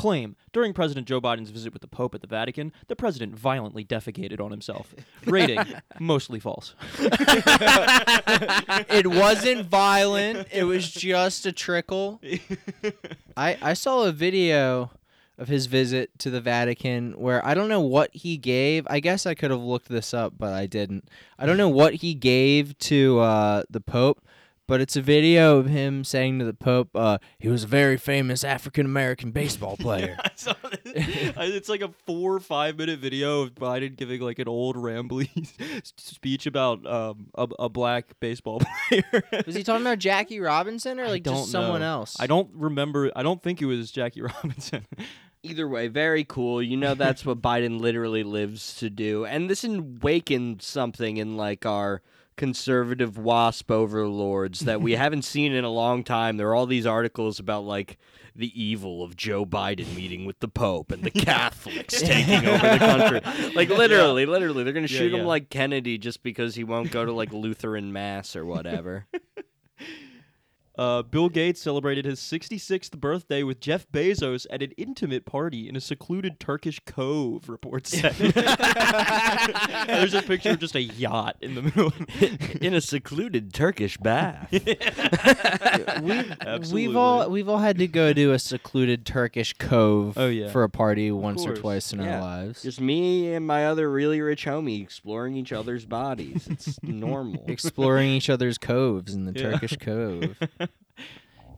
Claim During President Joe Biden's visit with the Pope at the Vatican, the president violently defecated on himself. Rating Mostly false. it wasn't violent. It was just a trickle. I I saw a video of his visit to the Vatican where I don't know what he gave. I guess I could have looked this up, but I didn't. I don't know what he gave to uh, the Pope, but it's a video of him saying to the Pope, uh, he was a very famous African American baseball player. I saw this. It's like a four or five minute video of Biden giving like an old rambly speech about um, a, a black baseball player. Was he talking about Jackie Robinson or like just someone know. else? I don't remember. I don't think it was Jackie Robinson. Either way, very cool. You know that's what Biden literally lives to do. And this awakened something in like our conservative wasp overlords that we haven't seen in a long time. There are all these articles about like the evil of Joe Biden meeting with the Pope and the Catholics taking over the country. Like literally, literally, they're gonna Yeah, shoot him like Kennedy just because he won't go to like Lutheran mass or whatever. Uh, Bill Gates celebrated his 66th birthday with Jeff Bezos at an intimate party in a secluded Turkish cove, reports say. There's a picture of just a yacht in the middle. in a secluded Turkish bath. we've, Absolutely. we've all we've all had to go to a secluded Turkish cove Oh, yeah. for a party once or course. twice in Yeah. our lives. Just me and my other really rich homie exploring each other's bodies. It's normal. exploring each other's coves in the Yeah. Turkish cove.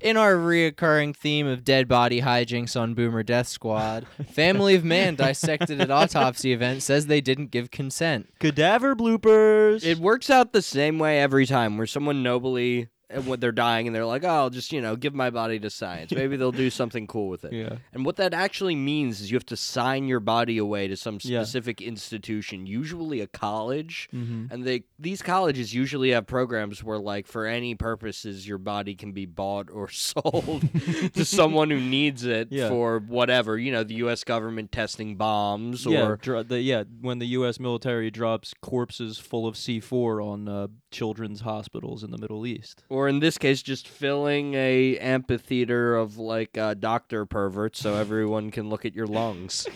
In our reoccurring theme of dead body hijinks on Boomer Death Squad, Family of Man dissected at autopsy event says they didn't give consent. Cadaver bloopers. It works out the same way every time, where someone nobly, and when they're dying, and they're like, "Oh, I'll just you know give my body to science. Maybe they'll do something cool with it." yeah. And what that actually means is you have to sign your body away to some Yeah. specific institution, usually a college. Mm-hmm. And they these colleges usually have programs where like for any purposes your body can be bought or sold to someone who needs it Yeah. for whatever, you know, the US government testing bombs Yeah, or dro- the, yeah. When the U.S. military drops corpses full of C4 on uh, children's hospitals in the Middle East. Or in this case just filling a amphitheater of like uh, doctor perverts so everyone can look at your lungs.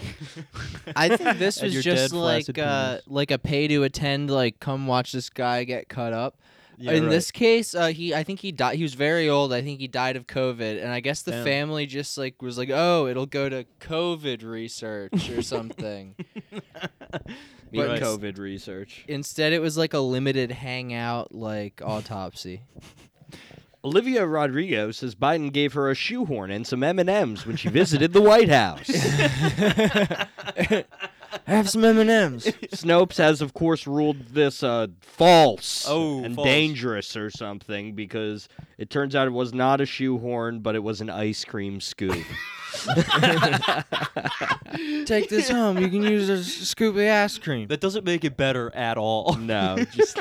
I think this was just like uh, like a pay to attend, like come watch this guy get cut up. Yeah, in right. this case, uh, he I think he died. He was very old. I think he died of COVID, and I guess the Damn. family just like was like, "Oh, it'll go to COVID research or something." Meet Right. COVID research. Instead, it was like a limited hangout, like autopsy. Olivia Rodrigo says Biden gave her a shoehorn and some M&Ms when she visited the White House. Have some M and M's. Snopes has, of course, ruled this uh, false Oh, and false. dangerous or something because it turns out it was not a shoehorn, but it was an ice cream scoop. Take this home. You can use it a scoop of ice cream. That doesn't make it better at all. no, just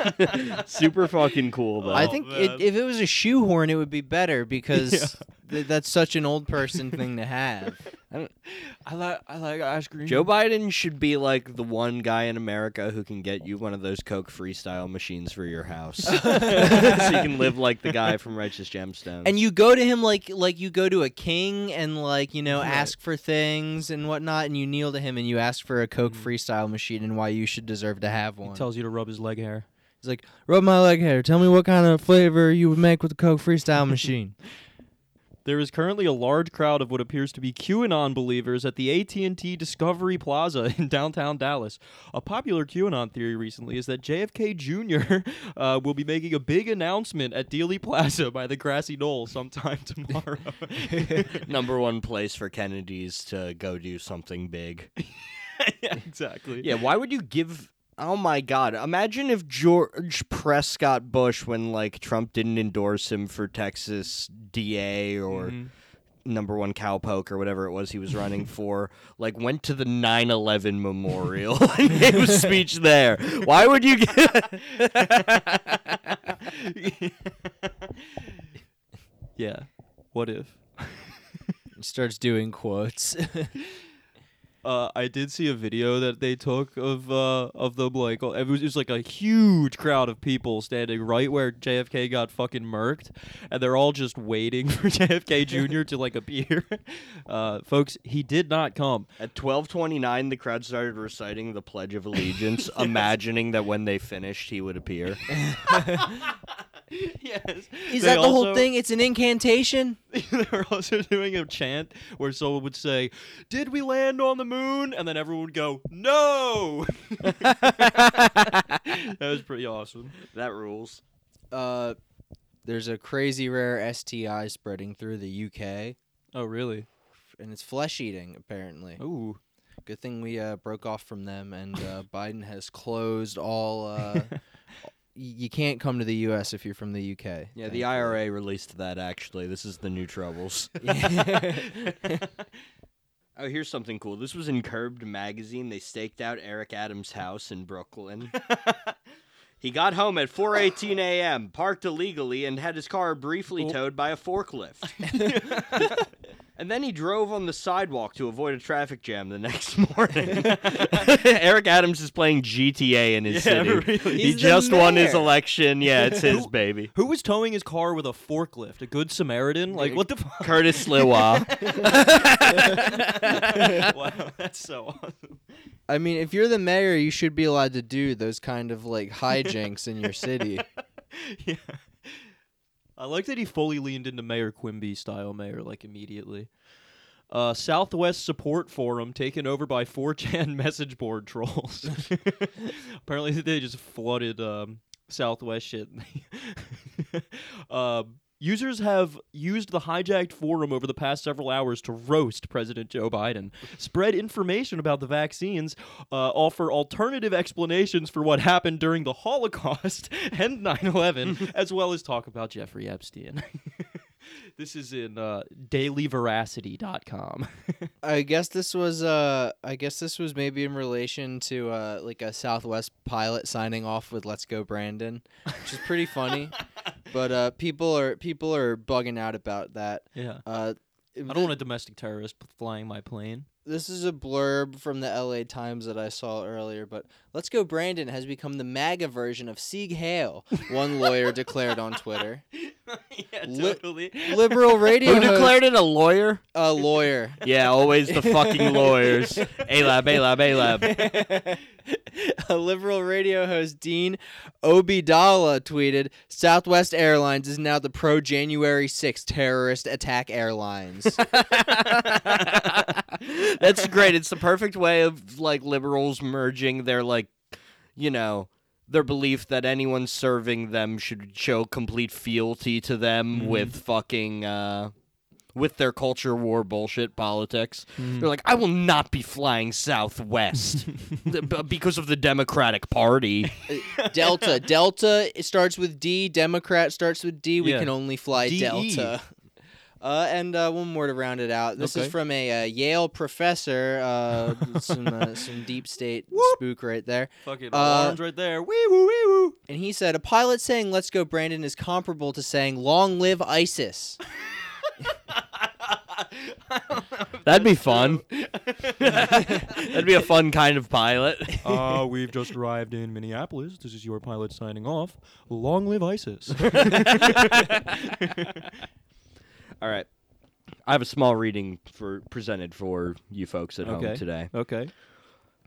super fucking cool though. I think man. it, if it was a shoehorn, it would be better because Yeah. th- that's such an old person thing to have. I like I like ice cream. Joe Biden should be like the one guy in America who can get you one of those Coke freestyle machines for your house, so you can live like the guy from Righteous Gemstones. And you go to him like like you go to a king and like you know Right. ask for things and whatnot, and you kneel to him and you ask for a Coke mm-hmm. freestyle machine and why you should deserve to have one. He tells you to rub his leg hair. He's like, rub my leg hair. Tell me what kind of flavor you would make with the Coke freestyle machine. There is currently a large crowd of what appears to be QAnon believers at the AT&T Discovery Plaza in downtown Dallas. A popular QAnon theory recently is that JFK Jr. Uh, will be making a big announcement at Dealey Plaza by the grassy knoll sometime tomorrow. number one place for Kennedys to go do something big. yeah, exactly. Yeah, why would you give? Oh my God! Imagine if George Prescott Bush, when like Trump didn't endorse him for Texas DA or Mhm. number one cowpoke or whatever it was he was running for, like went to the 9/11 memorial and gave a speech there. Why would you? Get... yeah. What if? He starts doing quotes. Uh, I did see a video that they took of uh, of them like it was, like a huge crowd of people standing right where JFK got fucking murked, and they're all just waiting for JFK Jr. to like appear. Uh, folks, he did not come. At 12:29, the crowd started reciting the Pledge of Allegiance, imagining that when they finished, he would appear. yes. Is They that the whole thing? It's an incantation. they were also doing a chant where someone would say, "Did we land on the moon?" and then everyone would go, "No." that was pretty awesome. that rules. Uh, there's a crazy rare STI spreading through the UK, Oh, really? and it's flesh eating apparently. Ooh. Good thing we uh, broke off from them, and uh, Biden has closed all. You can't come to the U.S. if you're from the UK. Yeah, the. IRA released that actually. This is the new troubles. Oh, here's something cool. This was in Curbed magazine. They staked out Eric Adams' house in Brooklyn. he got home at 4:18 a.m., parked illegally, and had his car briefly Oh. towed by a forklift. and then he drove on the sidewalk to avoid a traffic jam the next morning. Eric Adams is playing GTA in his Yeah, city. really. He He's the just won his mayor. election. Yeah, it's his baby. Who was towing his car with a forklift? A good Samaritan? Like what the fuck? Curtis Sliwa. wow, that's so awesome. I mean, if you're the mayor, you should be allowed to do those kind of like hijinks in your city. yeah. I like that he fully leaned into Mayor Quimby style mayor like immediately. Uh, Southwest Support Forum taken over by 4chan message board trolls. Apparently, they just flooded um, Southwest shit. um, users have used the hijacked forum over the past several hours to roast President Joe Biden, spread information about the vaccines, uh, offer alternative explanations for what happened during the Holocaust and 9 11, as well as talk about Jeffrey Epstein. this is in uh, dailyveracity.com. I guess this was uh I guess this was maybe in relation to uh like a Southwest pilot signing off with Let's Go Brandon, which is pretty funny. but uh people are people are bugging out about that. yeah. Uh I don't want a domestic terrorist flying my plane. This is a blurb from the LA Times that I saw earlier, but Let's Go Brandon has become the MAGA version of Sieg Heil, one lawyer declared on Twitter. yeah, Li- totally. Liberal radio Who host- declared it a lawyer? a lawyer. Yeah, always the fucking lawyers. ALAB, ALAB, ALAB. a lab. a liberal radio host, Dean Obeidallah, tweeted Southwest Airlines is now the pro January 6 terrorist attack airlines. That's great. It's the perfect way of like liberals merging their like, you know, their belief that anyone serving them should show complete fealty to them Mhm. with fucking uh with their culture war bullshit politics. Mhm. They're like, I will not be flying Southwest b- because of the Democratic Party. Delta. Delta starts with D. Democrat starts with D. We Yeah. can only fly DE. Delta. Uh, and uh, one more to round it out. This Okay. is from a uh, Yale professor. Uh, some uh, some deep state Whoop. spook right there. Fucking Uh, right there. Wee woo, wee woo. And he said, a pilot saying "Let's go, Brandon" is comparable to saying "Long live ISIS." That'd be fun. That'd be a fun kind of pilot. uh, we've just arrived in Minneapolis. This is your pilot signing off. Long live ISIS. All right. I have a small reading for presented for you folks at Okay. home today. okay.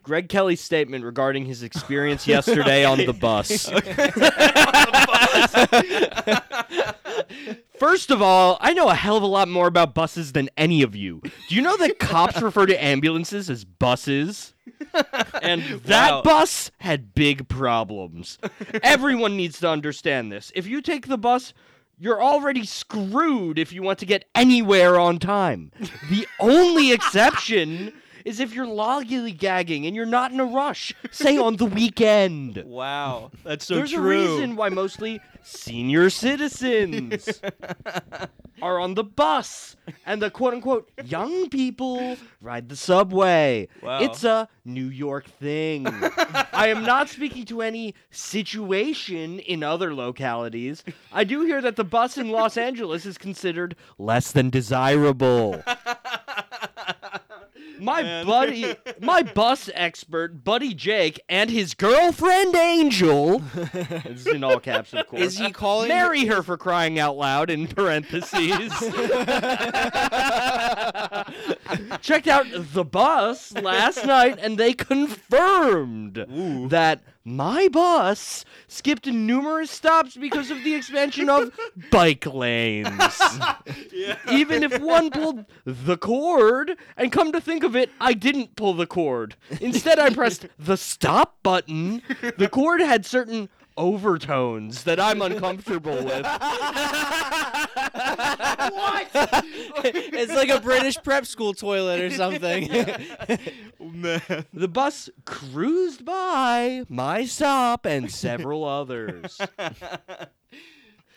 Greg Kelly's statement regarding his experience yesterday on the bus. First of all, I know a hell of a lot more about buses than any of you. Do you know that cops refer to ambulances as buses? And that Wow. bus had big problems. Everyone needs to understand this. If you take the bus, you're already screwed if you want to get anywhere on time. The only exception is if you're lollygagging and you're not in a rush, say on the weekend. Wow. That's so There's true. a reason why mostly senior citizens are on the bus and the quote unquote young people ride the subway. Wow. It's a New York thing. I am not speaking to any situation in other localities. I do hear that the bus in Los Angeles is considered less than desirable. My man. buddy, my bus expert, buddy Jake, and his girlfriend Angel. this is in all caps, of course. Is he calling? Marry her for crying out loud in parentheses. Checked out the bus last night and they confirmed that my bus skipped numerous stops because of the expansion of bike lanes. Even if one pulled the cord, and come to think of it, I didn't pull the cord. Instead, I pressed the stop button. The cord had certain overtones that I'm uncomfortable with. What? it's like a British prep school toilet or something. Man. The bus cruised by my stop and several others.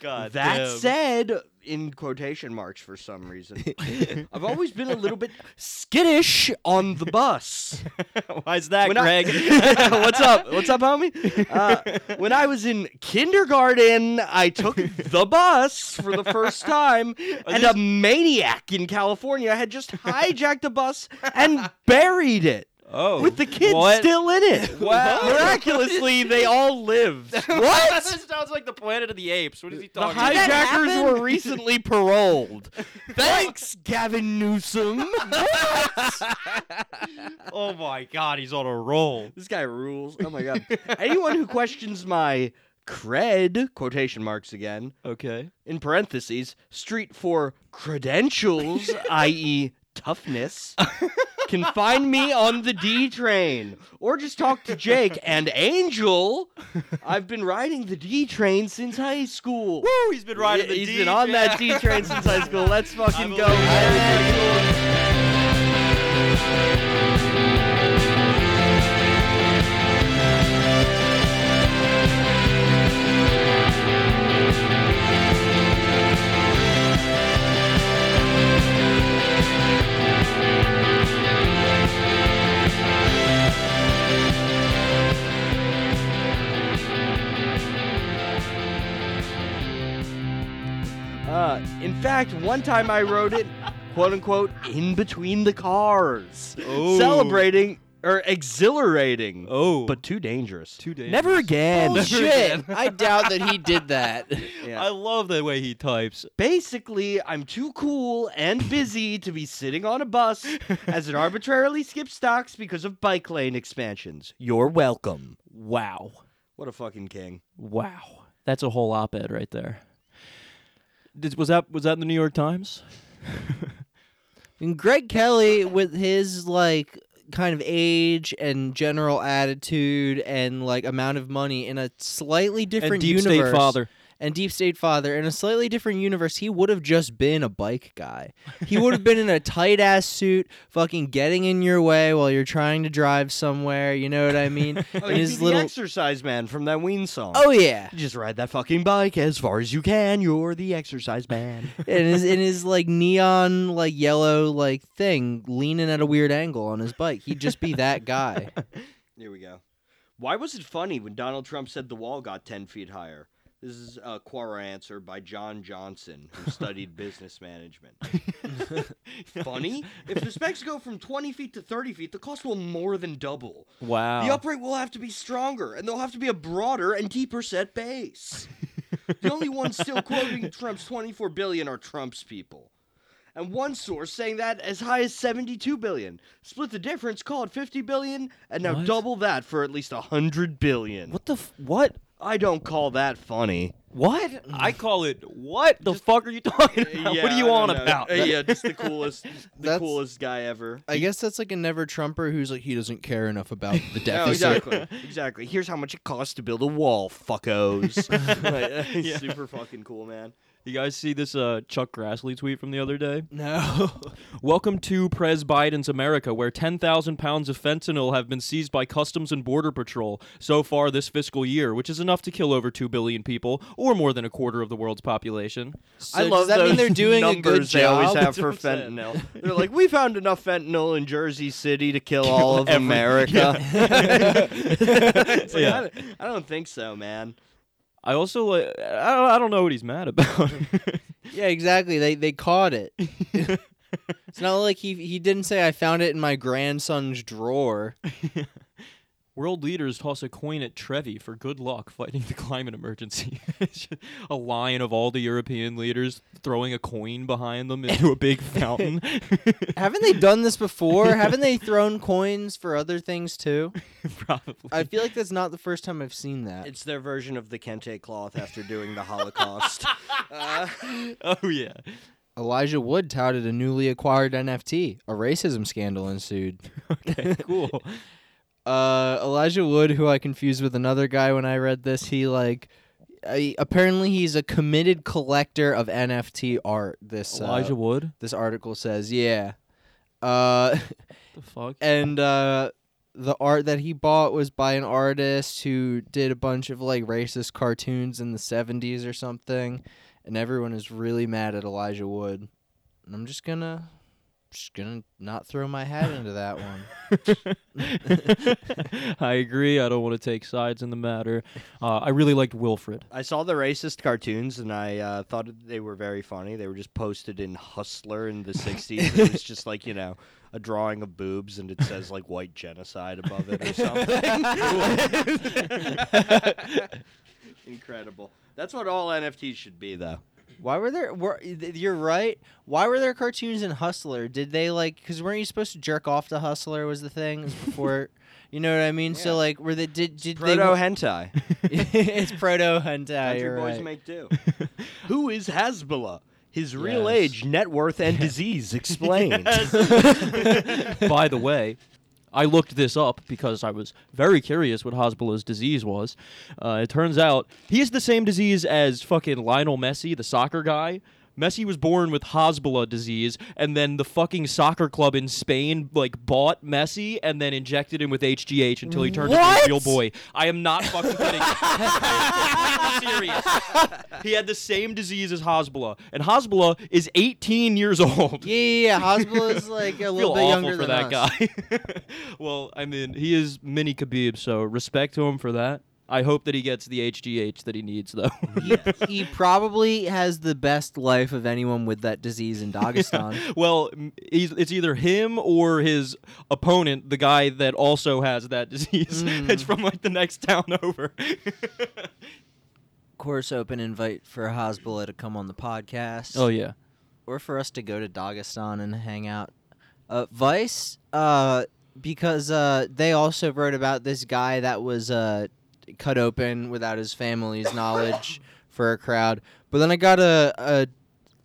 God that damn. said, in quotation marks for some reason, I've always been a little bit skittish on the bus. Why's that, When I- Greg? What's up? What's up, homie? Uh, when I was in kindergarten, I took the bus for the first time, and a maniac in California had just hijacked a bus and buried it. Oh, with the kids what? still in it. Wow. Miraculously, they all lived. What? this sounds like the Planet of the Apes. What is he talking Did that hijackers happen? were recently paroled. Thanks, Gavin Newsom. Oh my God, he's on a roll. this guy rules. Oh my god. Anyone who questions my cred, quotation marks again, Okay. in parentheses, street for credentials, i.e., toughness, can find me on the D train or just talk to Jake and Angel. I've been riding the D train since high school. Woo, he's been riding the He's D. been on that D train since high school. Let's fucking go. Fact, one time I wrote it, quote unquote, in between the cars, Oh. celebrating or exhilarating, Oh, but too dangerous. Too dangerous. Never again. Bullshit. I doubt that he did that. Yeah. I love the way he types. Basically, I'm too cool and busy to be sitting on a bus as it arbitrarily skips stocks because of bike lane expansions. You're welcome. Wow. What a fucking king. Wow. That's a whole op-ed right there. Did, was that was that in the New York Times? And Greg Kelly, with his like kind of age and general attitude and like amount of money in a slightly different and Deep universe, State Father. And Deep State Father in a slightly different universe, he would have just been a bike guy. He would have been in a tight ass suit, fucking getting in your way while you're trying to drive somewhere. You know what I mean? Oh, In his the little. exercise man from that Ween song. Oh yeah, You just ride that fucking bike as far as you can. You're the exercise man. and his in his like neon like yellow like thing, leaning at a weird angle on his bike. He'd just be that guy. Here we go. Why was it funny when Donald Trump said the wall got 10 feet higher? This is a Quora answer by John Johnson, who studied business management. Funny? If the specs go from 20 feet to 30 feet, the cost will more than double. Wow. The upright will have to be stronger, and there'll have to be a broader and deeper set base. the only ones still quoting Trump's 24 billion are Trump's people. And one source saying that as high as 72 billion. Split the difference, call it 50 billion, and now What? double that for at least 100 billion. what the f- what? I don't call that funny. What? I call it what the fuck are you talking about? what are you on about? Uh, yeah, just the coolest, the That's- coolest guy ever. I guess that's like a never Trumper who's like he doesn't care enough about the Oh, deficit. exactly. exactly. Here's how much it costs to build a wall, fuckos. Like, Yeah. Super fucking cool, man. You guys see this uh, Chuck Grassley tweet from the other day? No. Welcome to Pres Biden's America, where 10,000 pounds of fentanyl have been seized by Customs and Border Patrol so far this fiscal year, which is enough to kill over 2 billion people, or more than a quarter of the world's population. So I love does that mean they're doing a good numbers they always job? have That's for what I'm saying. fentanyl. They're like, we found enough fentanyl in Jersey City to kill all of America. Like, Yeah. I, don't- I don't think so, man. I also like I don't, I don't know what he's mad about. Yeah, exactly. They they caught it. It's not like he he didn't say I found it in my grandson's drawer. World leaders toss a coin at Trevi for good luck fighting the climate emergency. A line of all the European leaders throwing a coin behind them into a big fountain. Haven't they done this before? Haven't they thrown coins for other things too? Probably. I feel like that's not the first time I've seen that. It's their version of the kente cloth after doing the Holocaust. uh, oh yeah. Elijah Wood touted a newly acquired NFT. A racism scandal ensued. Okay. Cool. Uh, Elijah Wood, who I confused with another guy when I read this, he like, I, apparently he's a committed collector of NFT art. This uh, Elijah Wood. this article says, yeah. Uh, The fuck. and uh, the art that he bought was by an artist who did a bunch of like racist cartoons in the '70s or something, and everyone is really mad at Elijah Wood. And I'm just gonna, just gonna not throw my hat into that one. I agree. I don't want to take sides in the matter. Uh, I really liked Wilfred. I saw the racist cartoons and I uh, thought they were very funny. They were just posted in Hustler in the 60s. it was just like, you know, a drawing of boobs and it says like white genocide above it or something. Incredible. That's what all NFTs should be, though. Why were there? Were you're right. Why were there cartoons in Hustler? Did they like? Because weren't you supposed to jerk off to Hustler? Was the thing It was before? you know what I mean? Yeah. So like, were they did did Proto they? hentai. it's proto hentai. Country boys right. make do. Who is Hasbullah? His real Yes. age, net worth, and disease explained. By the way, I looked this up because I was very curious what Hasbullah's disease was. Uh, it turns out he has the same disease as fucking Lionel Messi, the soccer guy. Messi was born with Hasbullah disease, and then the fucking soccer club in Spain like bought Messi and then injected him with HGH until he turned into a real boy. I am not fucking kidding. Serious. He had the same disease as Hasbullah, and Hasbullah is 18 years old. Yeah, yeah, yeah. Hasbullah is like a little bit awful younger for than that us. guy. well, I mean, he is mini Khabib, so respect to him for that. I hope that he gets the HGH that he needs, though. he, he probably has the best life of anyone with that disease in Dagestan. well, he's, it's either him or his opponent, the guy that also has that disease. Mm. it's from like the next town over. course, open invite for Hasbullah to come on the podcast. oh yeah. or for us to go to Dagestan and hang out. Uh, Vice, uh, because uh, they also wrote about this guy that was uh, cut open without his family's knowledge for a crowd. But then I got a, a,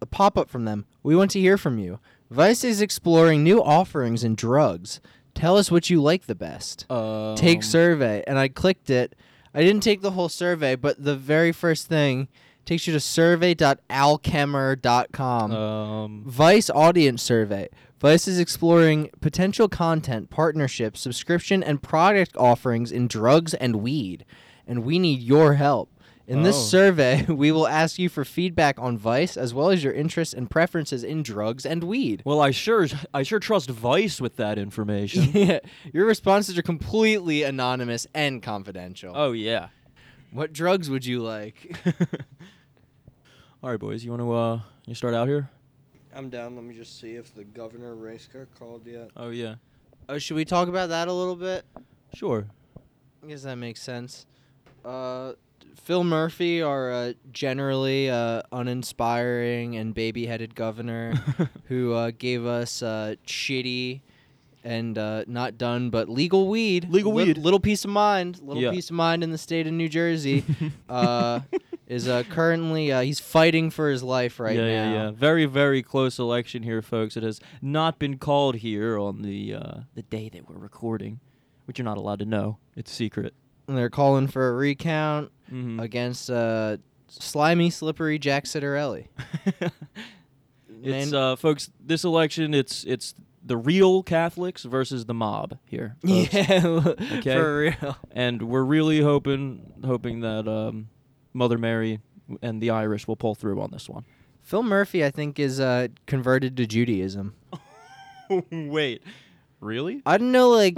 a pop up from them. We want to hear from you. Vice is exploring new offerings in drugs. Tell us what you like the best. Um, Take survey. And I clicked it. I didn't take the whole survey, but the very first thing takes you to survey.alchemer.com. Um, Vice audience survey. Vice is exploring potential content, partnerships, subscription, and product offerings in drugs and weed, and we need your help. In this Oh. survey, we will ask you for feedback on Vice as well as your interests and preferences in drugs and weed. well, I sure, I sure trust Vice with that information. Yeah, your responses are completely anonymous and confidential. oh yeah. What drugs would you like? All right, boys. You want to uh, you start out here? I'm down. Let me just see if the governor race car called yet. Oh yeah. oh, should we talk about that a little bit? Sure. I guess that makes sense. Uh, Phil Murphy, our uh, generally uh, uninspiring and baby-headed governor, who uh, gave us uh, shitty and uh, not done but legal weed. Legal weed. little peace of mind. Little Yeah. peace of mind in the state of New Jersey. uh, is uh, currently uh, he's fighting for his life right yeah, now. yeah, yeah. Very, very close election here, folks. It has not been called here on the uh, the day that we're recording, which you're not allowed to know. It's secret. And they're calling for a recount Mhm. against uh, slimy, slippery Jack Ciattarelli. it's uh, folks. This election, it's it's the real Catholics versus the mob here. folks. Yeah, Okay. for real. and we're really hoping hoping that um, Mother Mary and the Irish will pull through on this one. Phil Murphy, I think, is uh, converted to Judaism. Wait, really? I don't know, like,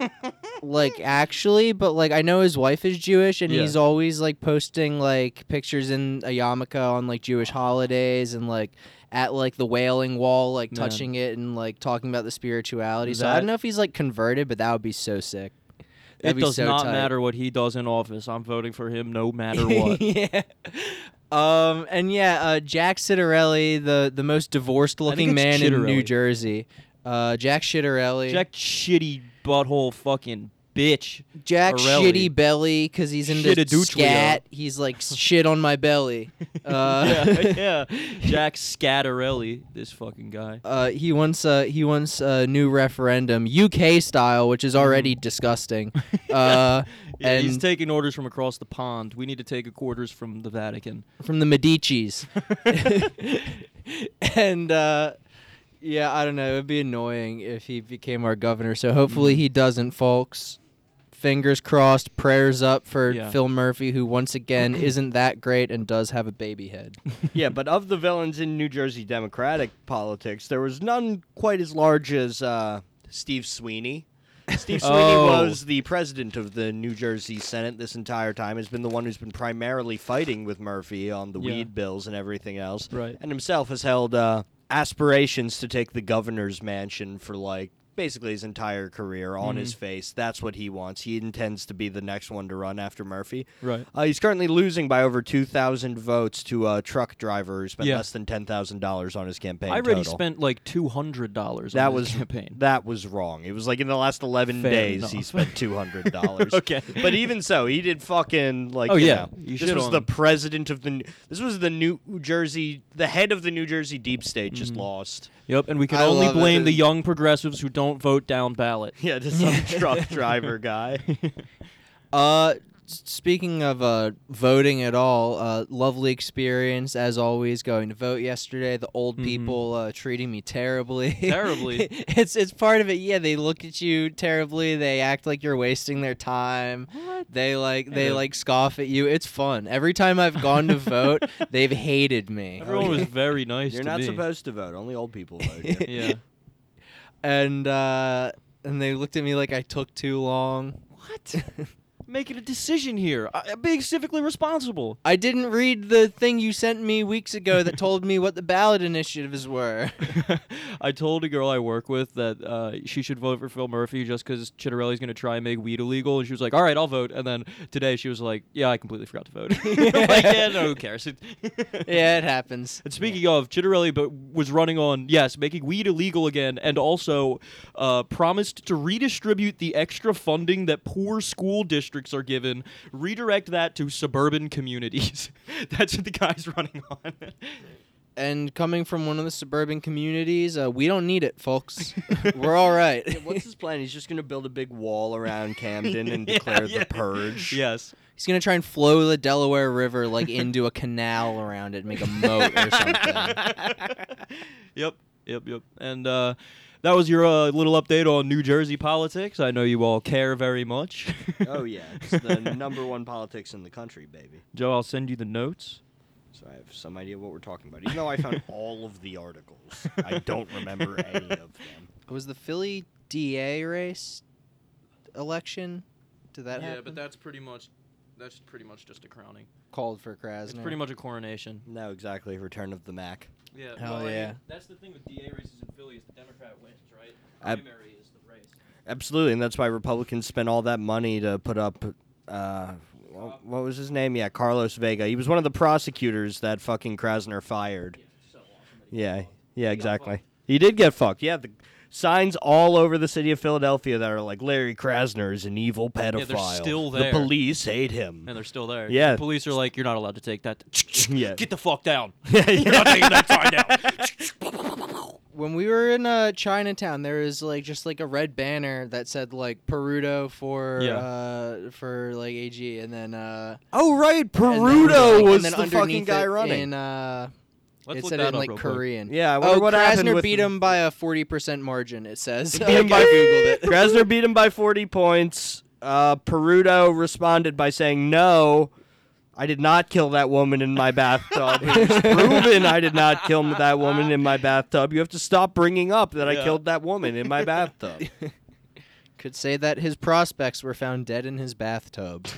like actually, but like I know his wife is Jewish, and Yeah. he's always like posting like pictures in a yarmulke on like Jewish holidays and like at like the Wailing Wall, like Man. touching it and like talking about the spirituality. so I don't know if he's like converted, but that would be so sick. It That'd be does so not tight. matter what he does in office. I'm voting for him no matter what. yeah. Um and yeah, uh, Jack Ciattarelli, the the most divorced looking man in New Jersey. Uh, Jack Ciattarelli. Jack shitty butthole fucking bitch. Jack Arelli. Shitty Belly because he's into Shitadutrio. scat. He's like shit on my belly. Uh, yeah, yeah. Jack Scatterelli, this fucking guy. Uh, he wants uh, he wants a new referendum, UK style, which is already disgusting. Uh, Yeah, he's taking orders from across the pond. We need to take orders from the Vatican. from the Medicis, and uh, yeah, I don't know. It would be annoying if he became our governor. So hopefully he doesn't, folks. Fingers crossed, prayers up for Yeah. Phil Murphy, who once again isn't that great and does have a baby head. yeah, but of the villains in New Jersey Democratic politics, there was none quite as large as uh, Steve Sweeney. Steve Sweeney Oh. was the president of the New Jersey Senate this entire time. Has been the one who's been primarily fighting with Murphy on the Yeah. weed bills and everything else. Right. And himself has held uh, aspirations to take the governor's mansion for like basically his entire career on his face. That's what he wants. He intends to be the next one to run after Murphy. Right. Uh, he's currently losing by over 2,000 votes to a truck driver who spent Yeah. less than $10,000 on his campaign. I already total. spent like two hundred dollars. That on was his campaign. That was wrong. It was like in the last 11 Fair days he spent $200. Okay. But even so, he did fucking like Oh, you yeah. know, You this was on the president of the New- This was the New Jersey the head of the New Jersey deep state Mm-hmm. just lost. Yep, and we can I only love it. blame the young progressives who don't vote down ballot. Yeah, just some truck driver guy. Uh, speaking of uh voting at all, uh, lovely experience as always. Going to vote yesterday. The old Mhm. people uh, treating me terribly. Terribly. it's it's part of it. Yeah, they look at you terribly. They act like you're wasting their time. What? They like they Yeah. like scoff at you. It's fun. Every time I've gone to vote, they've hated me. Everyone was very nice You're to not me. supposed to vote. Only old people vote. here. Yeah. and uh, and they looked at me like I took too long. What? Making a decision here. I, I'm being civically responsible. I didn't read the thing you sent me weeks ago that told me what the ballot initiatives were. I told a girl I work with that uh, she should vote for Phil Murphy just because Chitterelli's going to try and make weed illegal. And she was like, all right, I'll vote. And then today she was like, yeah, I completely forgot to vote. Like, yeah, no, who cares? yeah, it happens. And speaking of, Chitterelli but was running on, yes, making weed illegal again, and also uh, promised to redistribute the extra funding that poor school districts are given, redirect that to suburban communities. That's what the guy's running on. And coming from one of the suburban communities, uh, we don't need it, folks. We're all right. Yeah, what's his plan? He's just going to build a big wall around Camden and Yeah, declare yeah. the purge. yes. He's gonna try and flow the Delaware River like into a canal around it, and make a moat or something. yep, yep, yep. And uh, that was your uh, little update on New Jersey politics. I know you all care very much. Oh yeah, it's the number one politics in the country, baby. Joe, I'll send you the notes. So I have some idea what we're talking about. Even though I found all of the articles, I don't remember any of them. Was the Philly DA race election? Did that happen? But that's pretty much that's pretty much just a crowning. Called for Krasner. It's pretty much a coronation. No, exactly. Return of the Mac. Yeah. Hell well, I yeah. mean, that's the thing with DA races in Philly is the Democrat wins, right? Ab- Primary is the race. Absolutely, and that's why Republicans spent all that money to put up. Uh, wha- what was his name? Yeah, Carlos Vega. He was one of the prosecutors that fucking Krasner fired. So awesome that Yeah, yeah, exactly. He did get fucked. Yeah, the signs all over the city of Philadelphia that are like Larry Krasner is an evil pedophile. They're still there. The police hate him. and they're still there. Yeah. The police are like, you're not allowed to take that. Yeah. Get the fuck down. Yeah, You're not taking that sign down. when we were in uh, Chinatown, there was like just like a red banner that said like Peruto for Yeah. uh, for like AG, and then uh, Oh right, and then, Peruto like- was and then the fucking guy it running. In, uh, Let's it said it in like real quick. Korean. yeah, I wonder Oh, what happened Krasner with beat him by a forty percent margin. It says. Beat him by- googled it. Krasner beat him by 40 points. Uh, Peruto responded by saying, "No, I did not kill that woman in my bathtub. It's proven I did not kill that woman in my bathtub. You have to stop bringing up that I killed that woman in my bathtub." Could say that his prospects were found dead in his bathtub.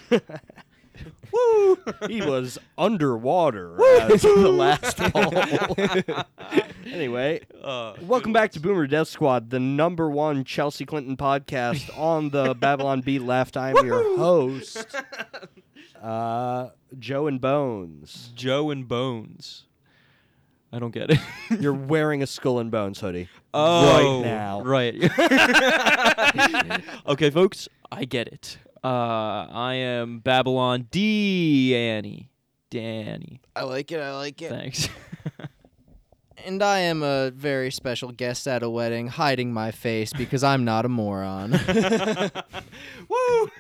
Woo! he was underwater as the last poll. anyway, Uh, welcome back to Boomer Death Squad, the number one Chelsea Clinton podcast on the Babylon Bee Left. I'm your host, uh, Joe and Bones. Joe and Bones. I don't get it. You're wearing a Skull and Bones hoodie Oh, right now. Right. okay, folks, I get it. Uh, I am Babylon D. Annie. Danny. I like it. I like it. Thanks. And I am a very special guest at a wedding, hiding my face because I'm not a moron. Woo!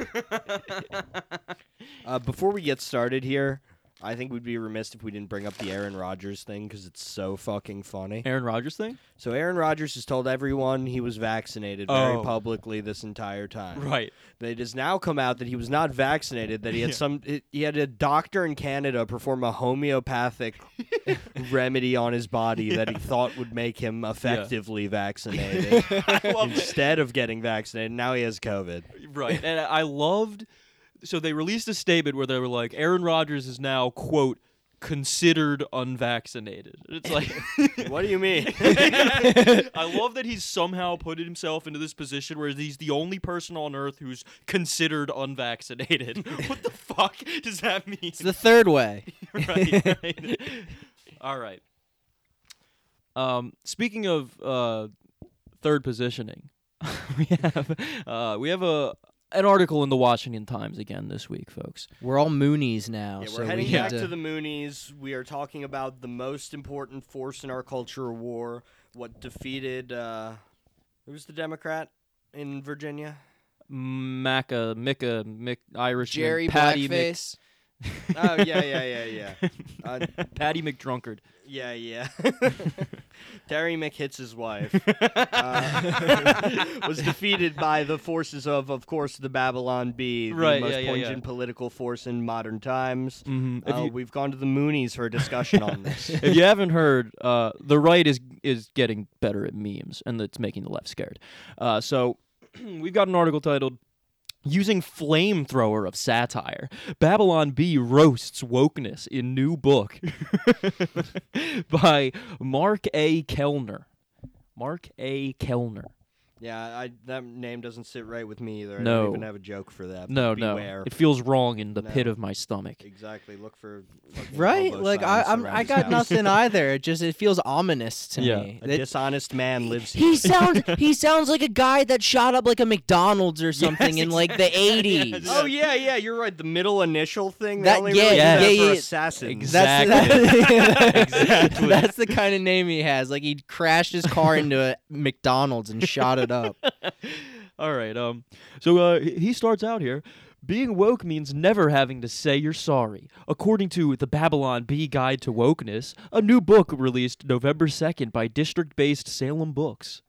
Uh, before we get started here, I think we'd be remiss if we didn't bring up the Aaron Rodgers thing because it's so fucking funny. Aaron Rodgers thing? So Aaron Rodgers has told everyone he was vaccinated very Oh. publicly this entire time. Right. That it has now come out that he was not vaccinated. That he had some. He had a doctor in Canada perform a homeopathic remedy on his body that he thought would make him effectively vaccinated I love it. instead of getting vaccinated. Now he has COVID. Right. And I loved so they released a statement where they were like Aaron Rodgers is now quote considered unvaccinated. It's like What do you mean? I love that he's somehow put himself into this position where he's the only person on earth who's considered unvaccinated. what the fuck does that mean? it's the third way. right, right. All right. Um, speaking of uh, third positioning, we have uh, we have a an article in the Washington Times again this week, folks. We're all Moonies now. Yeah, so we're we heading need back to, to the Moonies. We are talking about the most important force in our culture war. What defeated? Uh, who's the Democrat in Virginia? Maca, Micah, Mick, Irish, Jerry Patty, Blackface. oh yeah, yeah, yeah, yeah, uh, Patty McDrunkard. Yeah, yeah. Terry McHits his wife uh, was defeated by the forces of, of course, the Babylon Bee, the Right, most yeah, yeah, poignant yeah. political force in modern times. Mm-hmm. Uh, you, we've gone to the Moonies for a discussion on this. if you haven't heard, uh, the right is is getting better at memes, and it's making the left scared. Uh, so we've got an article titled Using flamethrower of satire, Babylon Bee roasts wokeness in new book by Mark A. Kellner. Mark A. Kellner. Yeah, I, that name doesn't sit right with me either. I No. don't even have a joke for that. No, but no, beware. it feels wrong in the No. pit of my stomach. Exactly. Look for fucking Right? hobo Like I, signs I'm, around I his got house. nothing either. It just it feels ominous to Yeah. me. A That- dishonest man lives here. he sounds he sounds like a guy that shot up like a McDonald's or something in like the exactly. 80s. Oh yeah, yeah, you're right. The middle initial thing. They That- only yeah, really do yeah, that yeah, for yeah. assassins. That's Exactly. that- Exactly. That's the kind of name he has. Like he crashed his car into a McDonald's and shot it up. All right. Um. So uh, he he starts out here. Being woke means never having to say you're sorry. According to the Babylon Bee Guide to Wokeness, a new book released November 2nd by district based Salem Books.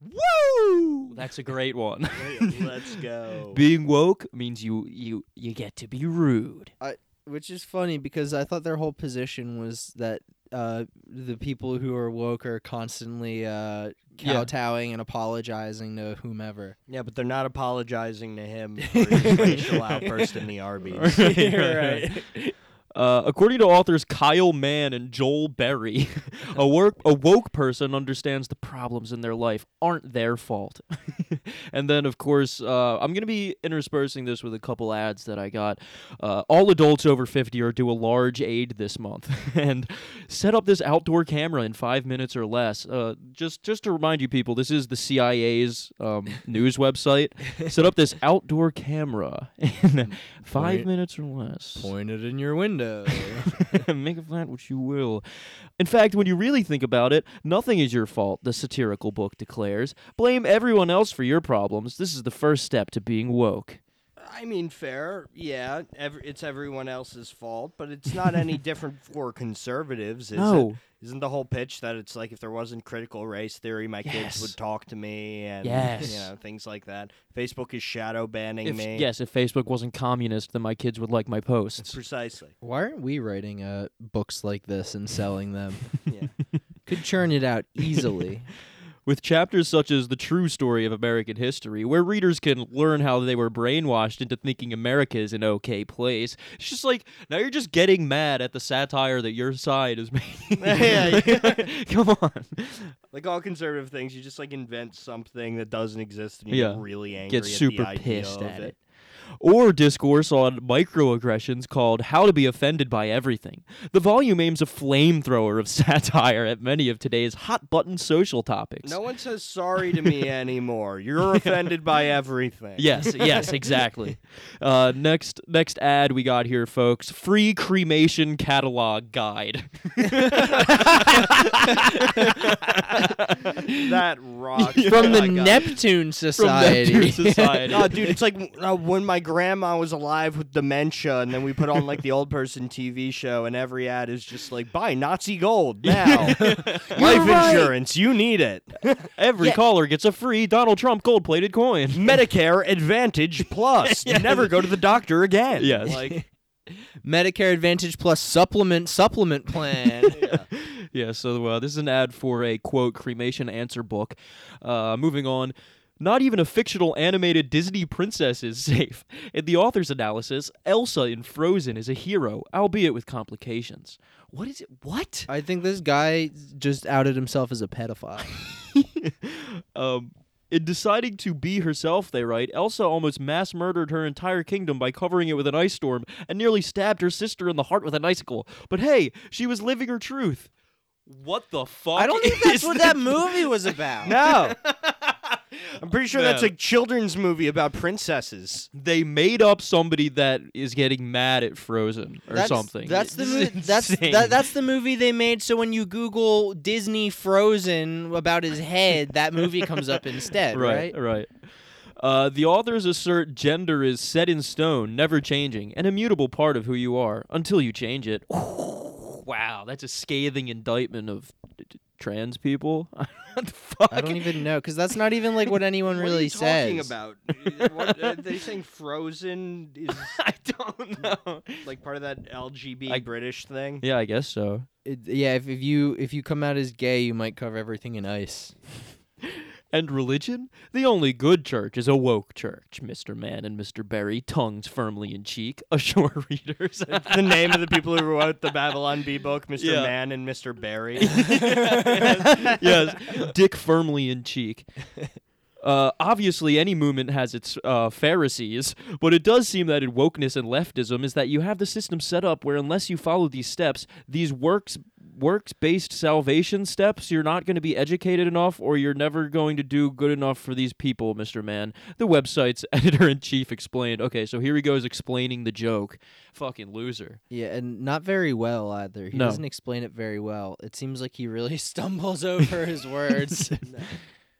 Woo! That's a great one. Let's go. Being woke means you you you get to be rude. I, Which is funny because I thought their whole position was that uh, the people who are woke are constantly uh, Yeah. kowtowing and apologizing to whomever. yeah, but they're not apologizing to him for his racial outburst in the Arby's. right. Uh, according to authors Kyle Mann and Joel Berry, a, work, a woke person understands the problems in their life aren't their fault. and then, of course, uh, I'm going to be interspersing this with a couple ads that I got. Uh, all adults over 50 are due a large aid this month. and set up this outdoor camera in five minutes or less. Uh, just, just to remind you people, this is the CIA's um, news website. Set up this outdoor camera in five Point- minutes or less. Point it in your window. Make of that what you will. In fact, when you really think about it, nothing is your fault, the satirical book declares. Blame everyone else for your problems. This is the first step to being woke. I mean, fair. Yeah, ev- it's everyone else's fault, but it's not any different for conservatives, is it? no. Isn't the whole pitch that it's like if there wasn't critical race theory, my Yes. kids would talk to me and Yes. you know things like that. Facebook is shadow banning If, me. yes, if Facebook wasn't communist, then my kids would like my posts. precisely. Why aren't we writing uh, books like this and selling them? Yeah. Could churn it out easily. With chapters such as The True Story of American History, where readers can learn how they were brainwashed into thinking America is an okay place, it's just like, now you're just getting mad at the satire that your side is making. Yeah, Come on. Like all conservative things, you just like invent something that doesn't exist and you Yeah. get really angry. Get at super pissed at it. Or discourse on microaggressions called How to Be Offended by Everything. The volume aims a flamethrower of satire at many of today's hot button social topics. No one says sorry to me anymore. You're offended by everything. Yes, yes, exactly. Uh, next, next ad we got here, folks. Free cremation catalog guide. that rocks. From Oh the my God. Neptune From Society. Neptune Society. Oh, dude, it's like uh, when my grandma was alive with dementia, and then we put on like the old person TV show, and every ad is just like, buy Nazi gold now. Life right. insurance, you need it. Every Yeah. caller gets a free Donald Trump gold-plated coin. Medicare Advantage Plus. Never go to the doctor again. Yes. Like, Medicare Advantage Plus supplement supplement plan. yeah, so uh, this is an ad for a quote cremation answer book. Uh, moving on. Not even a fictional animated Disney princess is safe. In the author's analysis, Elsa in Frozen is a hero, albeit with complications. What is it? What? I think this guy just outed himself as a pedophile. um, in deciding to be herself, they write, Elsa almost mass murdered her entire kingdom by covering it with an ice storm and nearly stabbed her sister in the heart with an icicle. But hey, she was living her truth. What the fuck? I don't think that's what that movie was about. no. I'm pretty sure that's a children's movie about princesses. They made up somebody that is getting mad at Frozen or that's, something. That's the This movie. That's that, that's the movie they made. So when you Google Disney Frozen about his head, that movie comes up instead, right? right, right. Uh, the authors assert gender is set in stone, never changing, an immutable part of who you are until you change it. wow, that's a scathing indictment of t- t- trans people. what the fuck? I don't even know because that's not even like what anyone what really are you talking says. about? What, are they saying Frozen is I don't know. like part of that LGB I- British thing? Yeah, I guess so. It- yeah, if, if you if you come out as gay, you might cover everything in ice. And religion? The only good church is a woke church, Mr. Mann and Mr. Berry, tongues firmly in cheek, assure readers. the name of the people who wrote the Babylon Bee book, Mr. Yeah. Mann and Mr. Berry. yes, dick firmly in cheek. Uh, obviously, any movement has its uh, Pharisees, but it does seem that in wokeness and leftism is that you have the system set up where unless you follow these steps, these works works based salvation steps, you're not going to be educated enough, or you're never going to do good enough for these people, Mister Mann. The website's editor in chief explained. Okay, so here he goes explaining the joke. Fucking loser. Yeah, and not very well either. He No. doesn't explain it very well. It seems like he really stumbles over his words.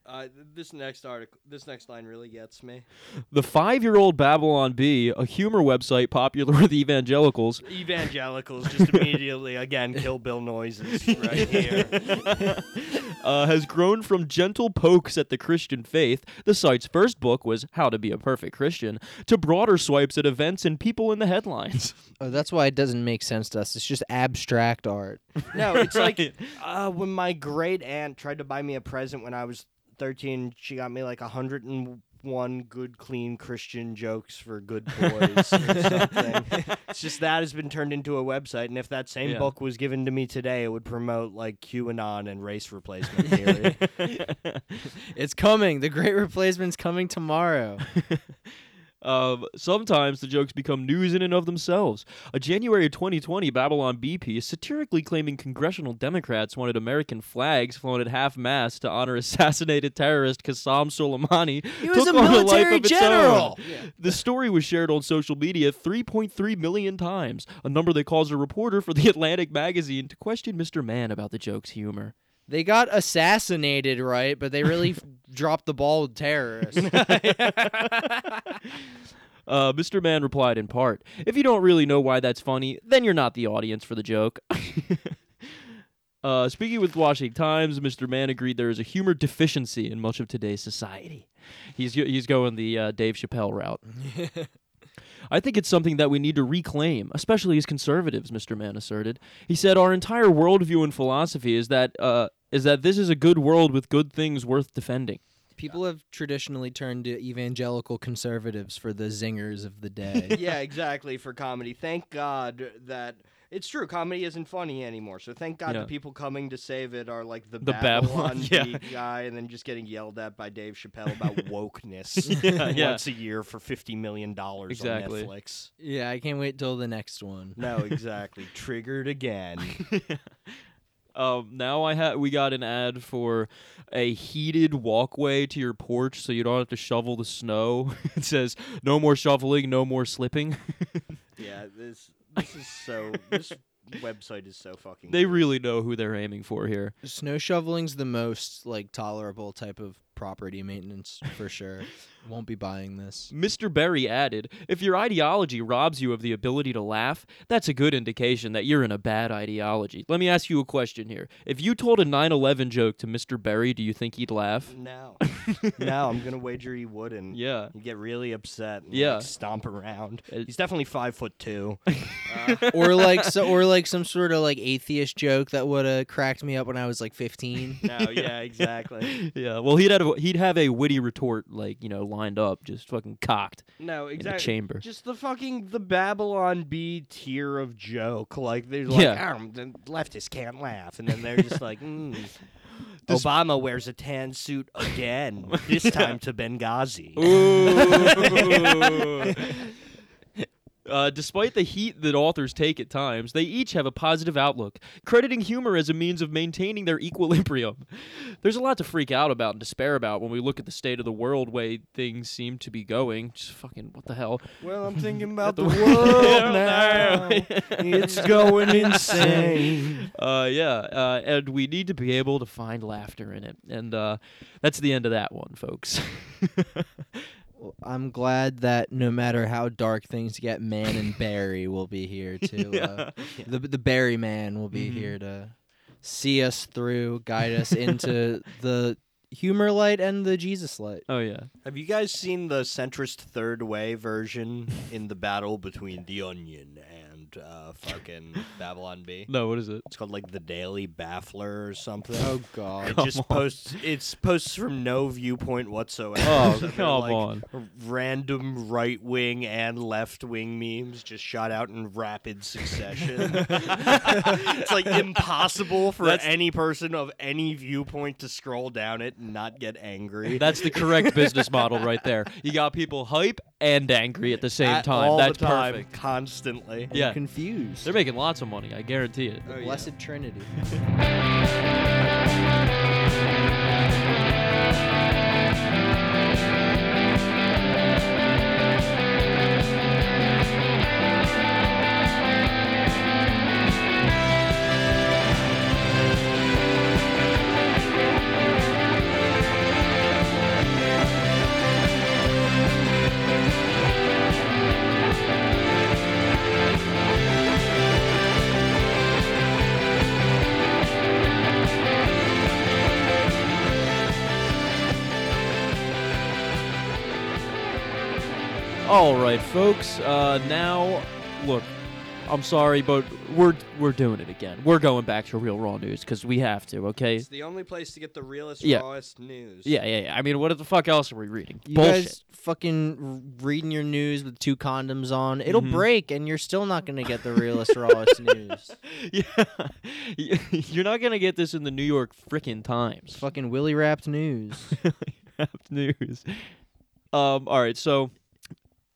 Uh, this next article, this next line really gets me. The five-year-old Babylon Bee, a humor website popular with evangelicals, Evangelicals just immediately again kill Bill noises right here. uh, has grown from gentle pokes at the Christian faith, the site's first book was How to Be a Perfect Christian, to broader swipes at events and people in the headlines. oh, that's why it doesn't make sense to us. It's just abstract art. No, it's like uh, when my great aunt tried to buy me a present when I was 13. She got me like 101 good, clean Christian jokes for good boys or something. It's just that has been turned into a website, and if that same Yeah. book was given to me today, it would promote like QAnon and race replacement theory. It's coming. The Great Replacement's coming tomorrow. Um, sometimes the jokes become news in and of themselves. A January 2020 Babylon Bee piece satirically claiming congressional Democrats wanted American flags flown at half mast to honor assassinated terrorist Qasem Soleimani. He was took a on life military of its general. own. The story was shared on social media 3.3 million times, a number that caused a reporter for the Atlantic magazine to question Mr. Mann about the joke's humor. They got assassinated, right? But they really dropped the ball with terrorists. Uh, Mr. Mann replied in part, If you don't really know why that's funny, then you're not the audience for the joke. uh, speaking with Washington Times, Mr. Mann agreed there is a humor deficiency in much of today's society. He's, he's going the uh, Dave Chappelle route. I think it's something that we need to reclaim, especially as conservatives, Mr. Mann asserted. He said, Our entire worldview and philosophy is that uh, is that this is a good world with good things worth defending. People have traditionally turned to evangelical conservatives for the zingers of the day. yeah, exactly for comedy. Thank God that it's true. Comedy isn't funny anymore. So thank God Yeah. the people coming to save it are like the, The Babylon, Babylon, yeah. Bee guy, and then just getting yelled at by Dave Chappelle about wokeness Yeah, yeah. once a year for fifty million dollars Exactly. on Netflix. yeah, I can't wait till the next one. No, exactly. Triggered again. Um, now I ha- we got an ad for a heated walkway to your porch, so you don't have to shovel the snow. it says no more shoveling, no more slipping. yeah, this this is so. This website is so fucking. they really know who they're aiming for here. Snow shoveling's the most like tolerable type of property maintenance for sure. Won't be buying this. Mr. Berry added, If your ideology robs you of the ability to laugh, that's a good indication that you're in a bad ideology. Let me ask you a question here. If you told a 9 11 joke to Mr. Berry, do you think he'd laugh? No, no, I'm gonna wager he wouldn't. Yeah. He'd get really upset. And, Yeah. like, stomp around. Uh, He's definitely five foot two. or like so, or like some sort of like atheist joke that would have cracked me up when I was like 15. no, yeah, exactly. Yeah, well, he'd have a, he'd have a witty retort like you know lined up, just fucking cocked No, in a exactly. chamber. Just the fucking the Babylon Bee tier of joke. Like they're like, Yeah. "Ah, the leftists can't laugh, and then they're just like, mm. Obama wears a tan suit again. This time to Benghazi. Uh, despite the heat that authors take at times, they each have a positive outlook, crediting humor as a means of maintaining their equilibrium. There's a lot to freak out about and despair about when we look at the state of the world way things seem to be going. Just fucking what the hell? Well, I'm thinking about the the world now. It's going insane. Uh, yeah, uh, and we need to be able to find laughter in it, and uh, that's the end of that one, folks. Well, I'm glad that no matter how dark things get, Mann and Berry will be here to uh, the the Barry Man will be Mhm. here to see us through, guide us into the humor light and the Jesus light. oh yeah. Have you guys seen the centrist third way version in the battle between the Onion and uh, fucking Babylon Bee? No, what is it? It's called like the Daily Baffler or something. Oh God. It Come just on. posts. It's posts from no viewpoint whatsoever. Oh, So they're, come like, on. Random right wing and left wing memes just shot out in rapid succession. it's like impossible for That's- any person of any viewpoint to scroll down it and not get angry. That's the correct business model right there. You got people hype and angry at the same At time. all That's the time, perfect. constantly. Yeah. Confused. They're making lots of money. I guarantee it. Oh, yeah. Blessed Trinity. All right, folks. Uh, now, look, I'm sorry, but we're we're doing it again. We're going back to real raw news because we have to. Okay. It's the only place to get the realest, Yeah. rawest news. Yeah, yeah, yeah. I mean, what the fuck else are we reading? You Bullshit. guys fucking r- reading your news with two condoms on. It'll Mhm. break, and you're still not gonna get the realest, rawest news. yeah, you're not gonna get this in the New York frickin' Times. Fucking willy wrapped news. Wrapped news. Um. All right. So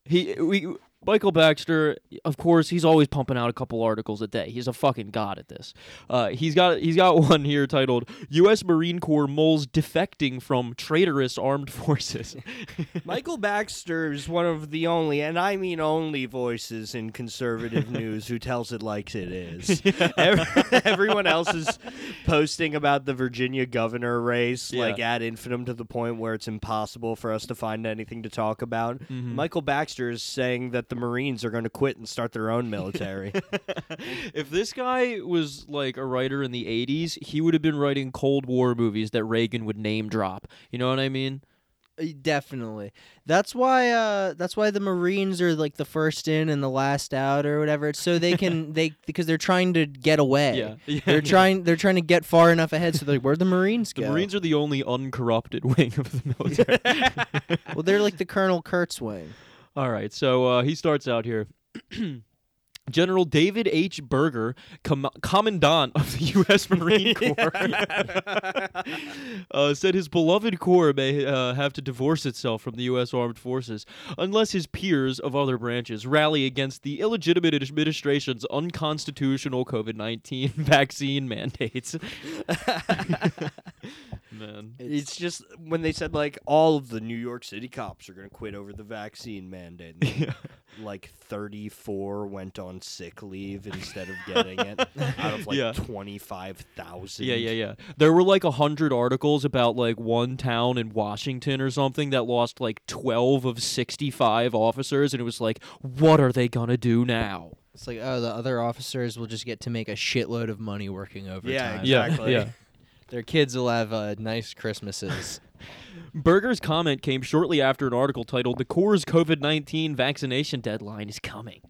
he we Michael Baxter, of course, he's always pumping out a couple articles a day. He's a fucking god at this. Uh, he's got he's got one here titled "U.S. Marine Corps moles defecting from traitorous armed forces." Michael Baxter is one of the only, and I mean only, voices in conservative news who tells it like it is. Ev- Everyone else is posting about the Virginia governor race, Yeah. like ad infinitum to the point where it's impossible for us to find anything to talk about. Mhm. Michael Baxter is saying that the Marines are going to quit and start their own military. if this guy was like a writer in the 80s, he would have been writing Cold War movies that Reagan would name drop. You know what I mean? Uh, Definitely. That's why uh that's why the Marines are like the first in and the last out or whatever. It's so they can they because they're trying to get away. Yeah, yeah. They're trying they're trying to get far enough ahead so they're like, where'd the Marines The? Marines are the only uncorrupted wing of the military. well, they're like the Colonel Kurtz wing. All right, so uh, he starts out here. General David H. Berger, com- Commandant of the U.S. Marine Corps, uh, said his beloved Corps may uh, have to divorce itself from the U.S. Armed Forces unless his peers of other branches rally against the illegitimate administration's unconstitutional COVID 19 vaccine mandates. Man. It's just when they said like all of the New York City cops are going to quit over the vaccine mandate. and then, Like 34 went on sick leave instead of getting it out of like Yeah. 25,000. Yeah, yeah, yeah. There were like a hundred articles about like one town in Washington or something that lost like twelve of sixty-five officers, and it was like, what are they gonna do now? It's like, oh, the other officers will just get to make a shitload of money working overtime. Yeah, Exactly. Yeah, yeah. Their kids will have uh, nice Christmases. Berger's comment came shortly after an article titled "The Corps' COVID-19 Vaccination Deadline is Coming."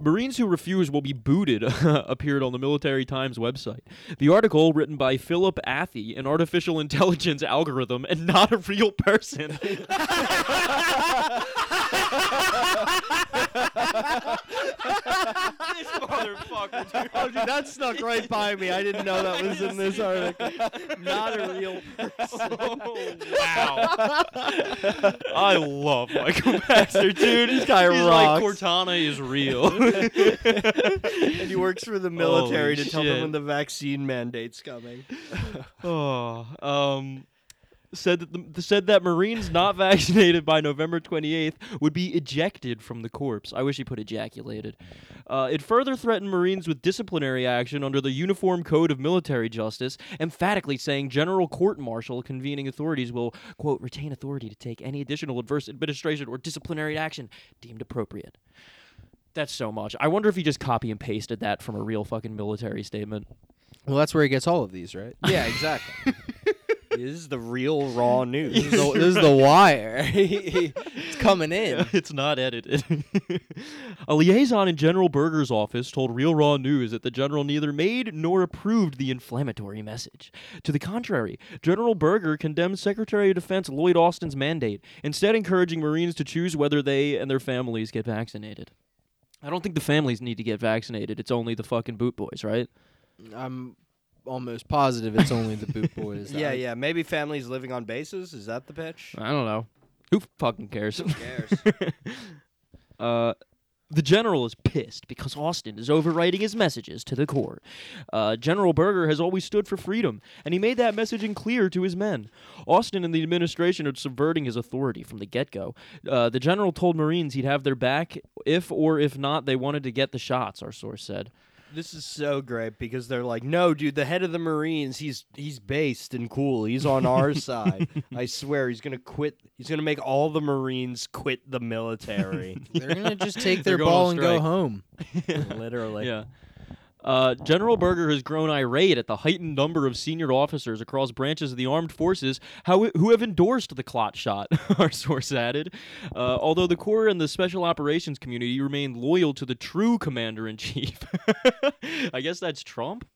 Marines who refuse will be booted appeared on the Military Times website. The article, written by Philip Athey, an artificial intelligence algorithm and not a real person. This motherfucker, dude. Oh, dude, that snuck right by me. I didn't know that was in this article. Not a real person. Oh, wow. I love Michael Baxter, dude. This guy He's rocks. like, Cortana is real. and he works for the military Holy to tell them shit. when the vaccine mandate's coming. oh, um, said that the, said that Marines not vaccinated by November 28th would be ejected from the corps. I wish he put ejaculated. Uh, it further threatened Marines with disciplinary action under the Uniform Code of Military Justice, emphatically saying General Court Martial convening authorities will quote retain authority to take any additional adverse administration or disciplinary action deemed appropriate. That's so much. I wonder if he just copy and pasted that from a real fucking military statement. well, that's where he gets all of these, right? Yeah, exactly. this is the real raw news. this, is the, this is the wire. it's coming in. it's not edited. a liaison in General Berger's office told Real Raw News that the general neither made nor approved the inflammatory message. To the contrary, General Berger condemned Secretary of Defense Lloyd Austin's mandate, instead encouraging Marines to choose whether they and their families get vaccinated. I don't think the families need to get vaccinated. It's only the fucking boot boys, right? I'm almost positive it's only the boot boys. yeah, yeah. Maybe families living on bases. Is that the pitch? I don't know. Who fucking cares? Who cares? Uh, the general is pissed because Austin is overwriting his messages to the Corps. Uh, general Berger has always stood for freedom, and he made that messaging clear to his men. Austin and the administration are subverting his authority from the get go. Uh, the general told Marines he'd have their back if or if not they wanted to get the shots, our source said. This is so great because they're like, no, dude, the head of the Marines, he's he's based and cool. He's on our side. I swear, he's gonna quit. He's gonna make all the Marines quit the military. They're gonna just take They're their going on ball and go strike. home. Literally. Yeah. Uh, General Berger has grown irate at the heightened number of senior officers across branches of the armed forces how, who have endorsed the clot shot, our source added. Uh, although the Corps and the Special Operations community remain loyal to the true commander in chief. I guess that's Trump?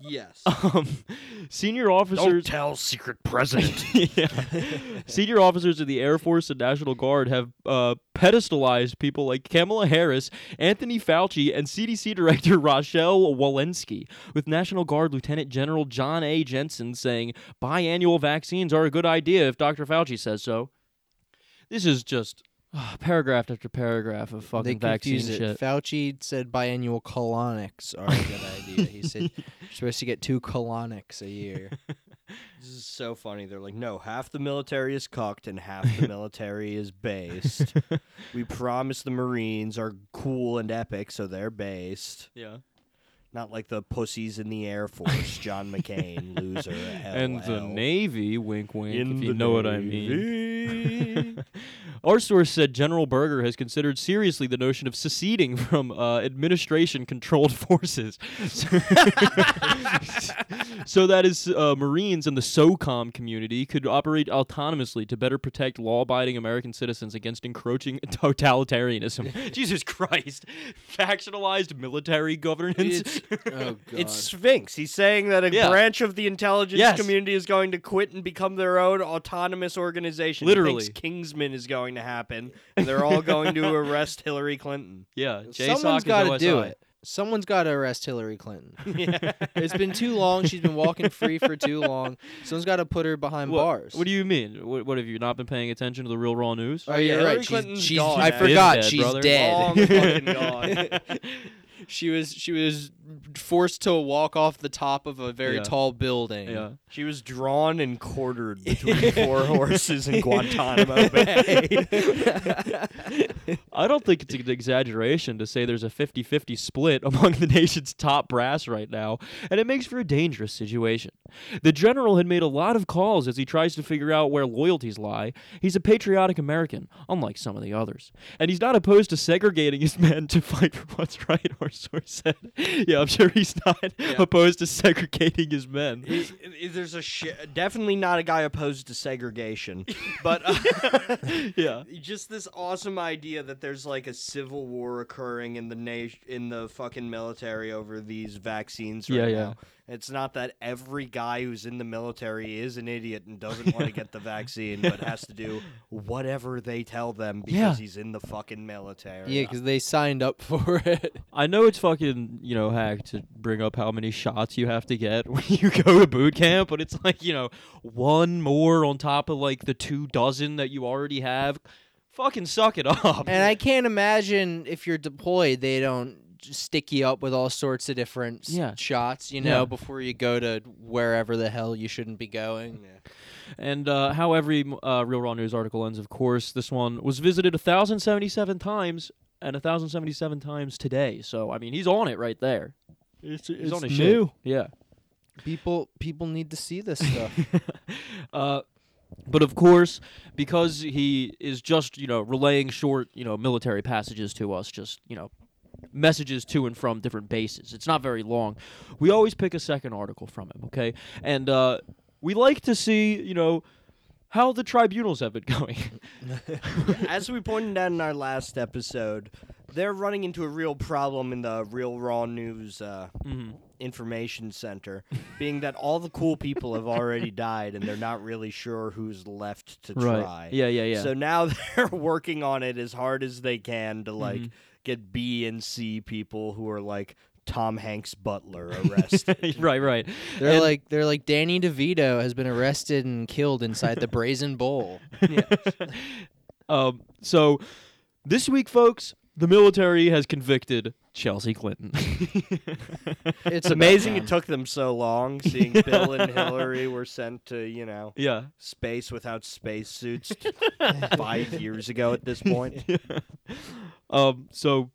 Yes. Um, senior officers. Don't tell secret president. yeah. Senior officers of the Air Force and National Guard have uh, pedestalized people like Kamala Harris, Anthony Fauci, and CDC Director Rochelle Walensky, with National Guard Lieutenant General Jon A. Jensen saying biannual vaccines are a good idea if Dr. Fauci says so. This is just Ah, paragraph after paragraph of They fucking vaccine confuse it. shit. Fauci said biannual colonics are a good idea. He said you're supposed to get two colonics a year. This is so funny. They're like, no, half the military is cucked and half the military is based. we promise the Marines are cool and epic, so they're based. Yeah. Not like the pussies in the Air Force, John McCain, loser. And the Navy, wink wink, In if you the know what I mean. Me. Our source said General Berger has considered seriously the notion of seceding from uh, administration-controlled forces, so that his uh, Marines and the SOCOM community could operate autonomously to better protect law-abiding American citizens against encroaching totalitarianism. Jesus Christ! Factionalized military governance. It's- oh god. It's Sphinx. He's saying that a Yeah. branch of the intelligence Yes. community is going to quit and become their own autonomous organization. He Literally. thinks Kingsman is going to happen, and they're all going to arrest Hillary Clinton. yeah, Someone's got got to do it. Someone's got to arrest Hillary Clinton. it's been too long. She's been walking free for too long. Someone's got to put her behind What, bars. what do you mean? What, what have you not been paying attention to the real raw news? Oh yeah, Hillary right. She's, Clinton's she's gone, I man. forgot. Dead, she's brother. dead. Long fucking gone. She was she was forced to walk off the top of a very Yeah. tall building. Yeah. She was drawn and quartered between four horses in Guantanamo Bay. I don't think it's an exaggeration to say there's a 50 50 split among the nation's top brass right now, and it makes for a dangerous situation. The general had made a lot of calls as he tries to figure out where loyalties lie. He's a patriotic American, unlike some of the others, and he's not opposed to segregating his men to fight for what's right, our source said. Yeah, I'm sure he's not opposed to segregating his men. I- There's a sh- definitely not a guy opposed to segregation, but uh, Yeah. just this awesome idea that there's like a civil war occurring in the nation in the fucking military over these vaccines right Yeah, yeah. Now. It's not that every guy who's in the military is an idiot and doesn't want to get the vaccine, but has to do whatever they tell them because Yeah. he's in the fucking military. Yeah, because they signed up for it. I know it's fucking, you know, hack to bring up how many shots you have to get when you go to boot camp, but it's like, you know, one more on top of like the two dozen that you already have. Fucking suck it up. And I can't imagine if you're deployed, they don't just stick you up with all sorts of different Yeah. shots, you know, Yeah. before you go to wherever the hell you shouldn't be going. And uh, how every uh, Real Raw News article ends, of course, this one was visited 1,077 times and 1,077 times today. So, I mean, he's on it right there. It's, He's on his shit. Yeah. People people need to see this stuff. uh, but of course, because he is just you know relaying short you know military passages to us, just you know messages to and from different bases. It's not very long. We always pick a second article from him, okay? And uh, we like to see you know how the tribunals have been going. As we pointed out in our last episode, they're running into a real problem in the Real Raw News uh, Mhm. Information Center, being that all the cool people have already died and they're not really sure who's left to Right. try. Yeah, yeah, yeah. So now they're working on it as hard as they can to like Mhm. Get B and C people who are like Tom Hanks Butler arrested. right, right. They're And- like they're like Danny DeVito has been arrested and killed inside the Brazen Bull. um, so this week, folks, the military has convicted Chelsea Clinton. it's amazing it took them so long seeing Bill and Hillary were sent to, you know, yeah. space without spacesuits five years ago at this point. Um, so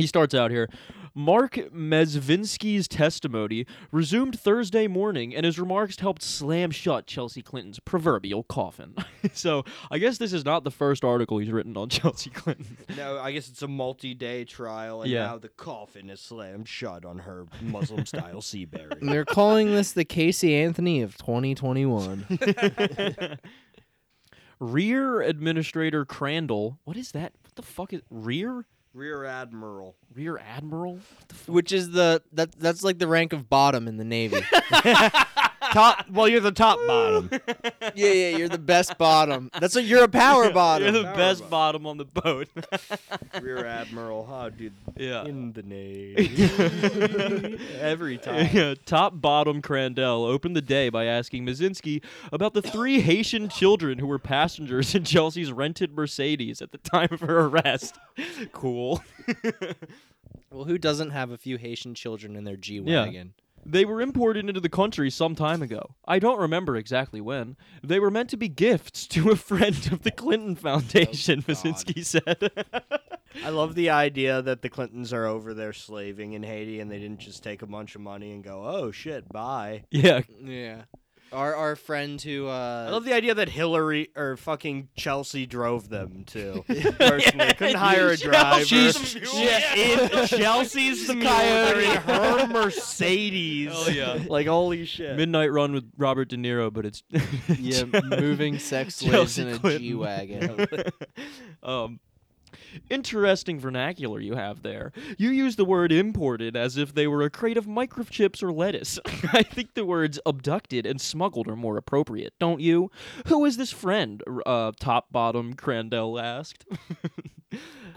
he starts out here. Mark Mezvinsky's testimony resumed Thursday morning, and his remarks helped slam shut Chelsea Clinton's proverbial coffin. so I guess this is not the first article he's written on Chelsea Clinton. No, I guess it's a multi-day trial, and Yeah. now the coffin is slammed shut on her Muslim-style sea And they're calling this the Casey Anthony of 2021. Rear Administrator Crandall. What is that? What the fuck is Rear? Rear Admiral. Rear Admiral? What the fuck? Which is the that that's like the rank of bottom in the Navy. Top. Well, you're the top bottom. yeah, yeah, you're the best bottom. That's a you're a power bottom. You're the Power best bottom. bottom on the boat. Rear Admiral. How dude? yeah. In the Navy. Every time. Yeah, top bottom Crandall opened the day by asking Mazinski about the three Haitian children who were passengers in Chelsea's rented Mercedes at the time of her arrest. cool. well, who doesn't have a few Haitian children in their G wagon? They were imported into the country some time ago. I don't remember exactly when. They were meant to be gifts to a friend of the Clinton oh, Foundation, God. Mazinski said. I love the idea that the Clintons are over there slaving in Haiti, and they didn't just take a bunch of money and go, "Oh shit, bye." yeah. Yeah. Our our friend who uh I love the idea that Hillary or fucking Chelsea drove them to. Personally, couldn't hire a driver. Chelsea's the yeah, in Chelsea's the mule. They're in her Mercedes. Hell yeah. Like holy shit. Midnight Run with Robert De Niro, but it's yeah, moving sex slaves in a G wagon. um, interesting vernacular you have there. You use the word imported as if they were a crate of microchips or lettuce. I think the words abducted and smuggled are more appropriate, don't you? Who is this friend? Uh, top bottom Crandall asked.